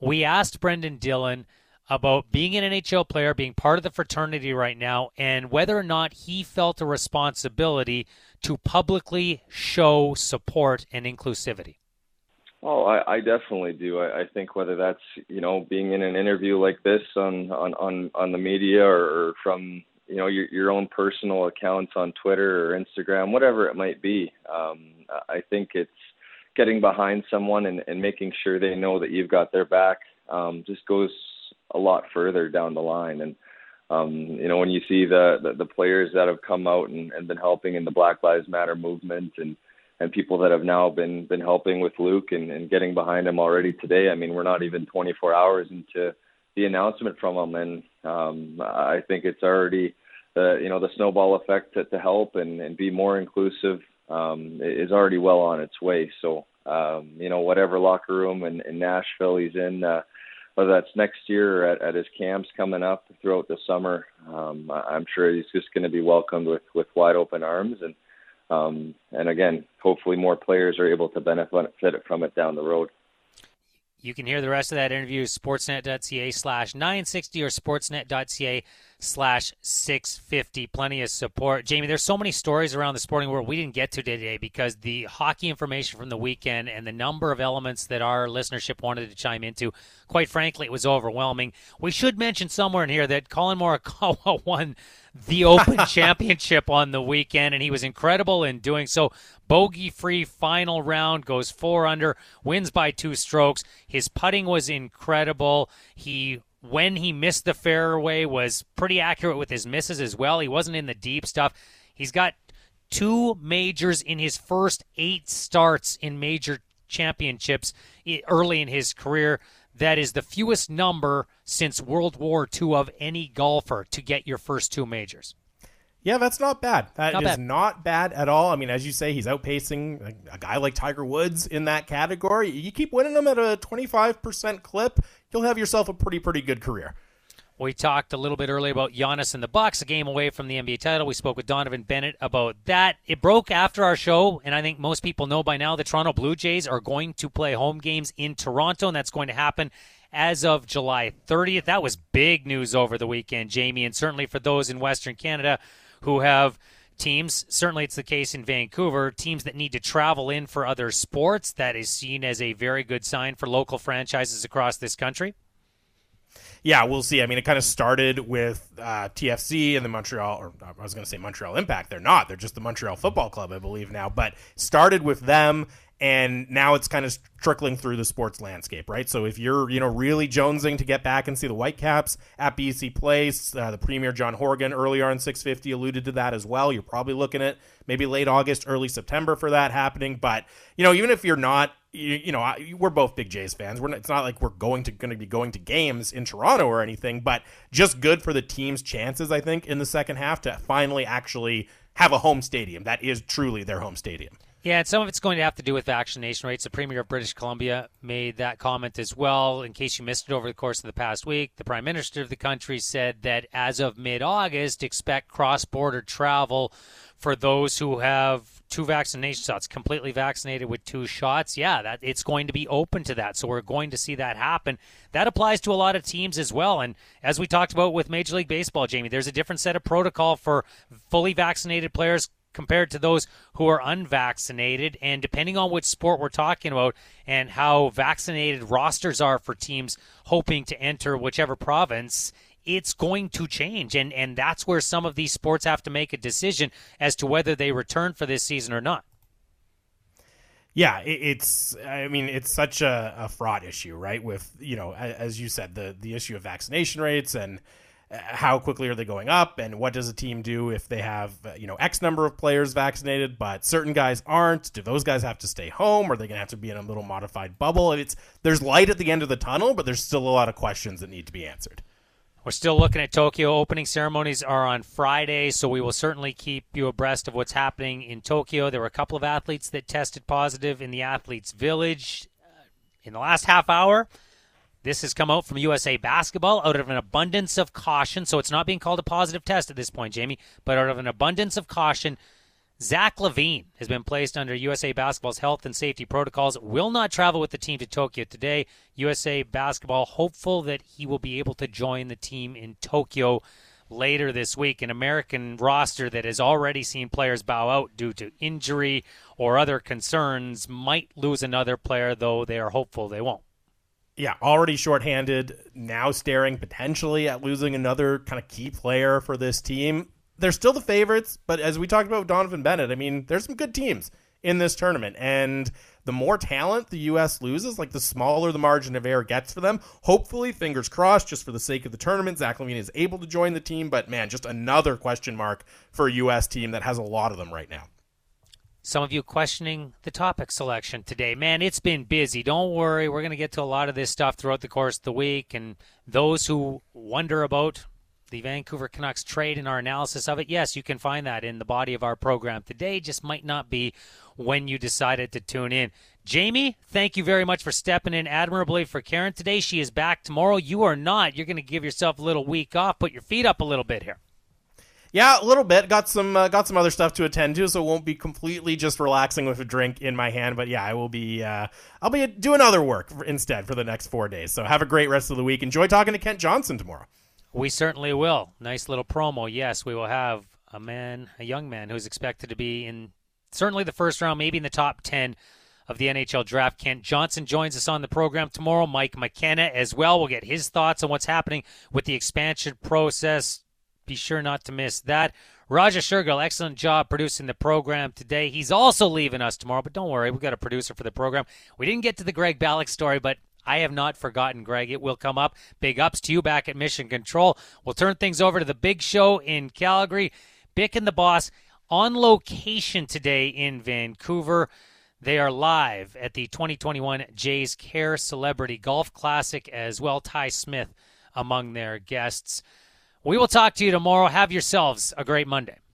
we asked Brendan Dillon about being an NHL player, being part of the fraternity right now, and whether or not he felt a responsibility to publicly show support and inclusivity. Oh, I, I definitely do. I, I think whether that's you know being in an interview like this on on on, on the media or, from you know your your own personal accounts on Twitter or Instagram, whatever it might be. Um, I think it's getting behind someone and, and making sure they know that you've got their back um, just goes a lot further down the line. And um, you know when you see the, the the players that have come out and, and been helping in the Black Lives Matter movement and and people that have now been been helping with Luke and, and getting behind him already today. I mean, we're not even 24 hours into the announcement from him, and um, I think it's already the you know the snowball effect to, to help and, and be more inclusive um, is already well on its way. So um, you know whatever locker room in, in Nashville he's in. Uh, whether that's next year or at, at his camps coming up throughout the summer, um, I'm sure he's just going to be welcomed with, with wide open arms. And um, and again, hopefully more players are able to benefit from it down the road. You can hear the rest of that interview sportsnet.ca slash 960 or sportsnet.ca slash 650. Plenty of support. Jamie, there's so many stories around the sporting world we didn't get to today because the hockey information from the weekend and the number of elements that our listenership wanted to chime into, quite frankly, it was overwhelming. We should mention somewhere in here that Collin Morikawa [LAUGHS] won the Open [LAUGHS] Championship on the weekend, and he was incredible in doing so. Bogey free final round, goes four under, wins by two strokes. His putting was incredible. He when he missed the fairway was pretty accurate with his misses as well. He wasn't in the deep stuff. He's got two majors in his first eight starts in major championships early in his career. That is the fewest number since World War II of any golfer to get your first two majors. Yeah, that's not bad. That not is bad. not bad at all. I mean, as you say, he's outpacing a guy like Tiger Woods in that category. You keep winning them at a 25% clip, you'll have yourself a pretty, pretty good career. We talked a little bit earlier about Giannis and the Bucks, a game away from the NBA title. We spoke with Donovan Bennett about that. It broke after our show, and I think most people know by now the Toronto Blue Jays are going to play home games in Toronto, and that's going to happen as of July 30th. That was big news over the weekend, Jamie, and certainly for those in Western Canada who have teams, certainly it's the case in Vancouver, teams that need to travel in for other sports, that is seen as a very good sign for local franchises across this country yeah, we'll see. I mean, it kind of started with uh, TFC and the Montreal, or I was going to say Montreal Impact. They're not. They're just the Montreal Football Club, I believe now. But started with them, and now it's kind of trickling through the sports landscape, right? So if you're, you know, really jonesing to get back and see the Whitecaps at BC Place, uh, the Premier John Horgan earlier on 650 alluded to that as well. You're probably looking at maybe late August, early September for that happening. But you know, even if you're not you, you know, I, we're both big Jays fans. We're not, it's not like we're going to going to be going to games in Toronto or anything, but just good for the team's chances, I think, in the second half to finally actually have a home stadium that is truly their home stadium. Yeah, and some of it's going to have to do with vaccination rates. The Premier of British Columbia made that comment as well. In case you missed it over the course of the past week, the Prime Minister of the country said that as of mid August, expect cross border travel for those who have two vaccination shots, completely vaccinated with two shots, yeah, that it's going to be open to that. So we're going to see that happen. That applies to a lot of teams as well. And as we talked about with Major League Baseball, Jamie, there's a different set of protocol for fully vaccinated players compared to those who are unvaccinated. And depending on which sport we're talking about and how vaccinated rosters are for teams hoping to enter whichever province, it's going to change. And, and that's where some of these sports have to make a decision as to whether they return for this season or not. Yeah, it's. I mean, it's such a, a fraud issue, right? With you know, as you said, the the issue of vaccination rates and how quickly are they going up, and what does a team do if they have uh, you know X number of players vaccinated, but certain guys aren't? Do those guys have to stay home? Or are they going to have to be in a little modified bubble? It's there's light at the end of the tunnel, but there's still a lot of questions that need to be answered. We're still looking at Tokyo. Opening ceremonies are on Friday, so we will certainly keep you abreast of what's happening in Tokyo. There were a couple of athletes that tested positive in the athletes' village uh, in the last half hour. This has come out from USA Basketball out of an abundance of caution. So it's not being called a positive test at this point, Jamie, but out of an abundance of caution. Zach LaVine has been placed under USA Basketball's health and safety protocols, will not travel with the team to Tokyo today. USA Basketball hopeful that he will be able to join the team in Tokyo later this week. An American roster that has already seen players bow out due to injury or other concerns might lose another player, though they are hopeful they won't. Yeah, already shorthanded, now staring potentially at losing another kind of key player for this team they're still the favorites, but as we talked about Donovan Bennett, I mean, there's some good teams in this tournament. And the more talent the U.S. loses, like the smaller the margin of error gets for them. Hopefully, fingers crossed, just for the sake of the tournament, Zach LaVine is able to join the team. But man, just another question mark for a U.S. team that has a lot of them right now. Some of you questioning the topic selection today. Man, it's been busy. Don't worry. We're going to get to a lot of this stuff throughout the course of the week. And those who wonder about the Vancouver Canucks trade and our analysis of it, yes, you can find that in the body of our program today. Just might not be when you decided to tune in. Jamie, thank you very much for stepping in admirably for Karen today. She is back tomorrow. You are not. You're going to give yourself a little week off. Put your feet up a little bit here. Yeah, a little bit. Got some uh, got some other stuff to attend to, so it won't be completely just relaxing with a drink in my hand. But yeah, I will be. Uh, I'll be doing other work instead for the next four days. So have a great rest of the week. Enjoy talking to Kent Johnson tomorrow. We certainly will. Nice little promo. Yes, we will have a man, a young man who's expected to be in certainly the first round, maybe in the top 10 of the NHL draft. Kent Johnson joins us on the program tomorrow. Mike McKenna as well. We'll get his thoughts on what's happening with the expansion process. Be sure not to miss that. Raja Shergill, excellent job producing the program today. He's also leaving us tomorrow, but don't worry, we've got a producer for the program. We didn't get to the Greg Ballack story, but I have not forgotten, Greg. It will come up. Big ups to you back at Mission Control. We'll turn things over to the big show in Calgary. Bick and the boss on location today in Vancouver. They are live at the 2021 Jays Care Celebrity Golf Classic as well. Ty Smith among their guests. We will talk to you tomorrow. Have yourselves a great Monday.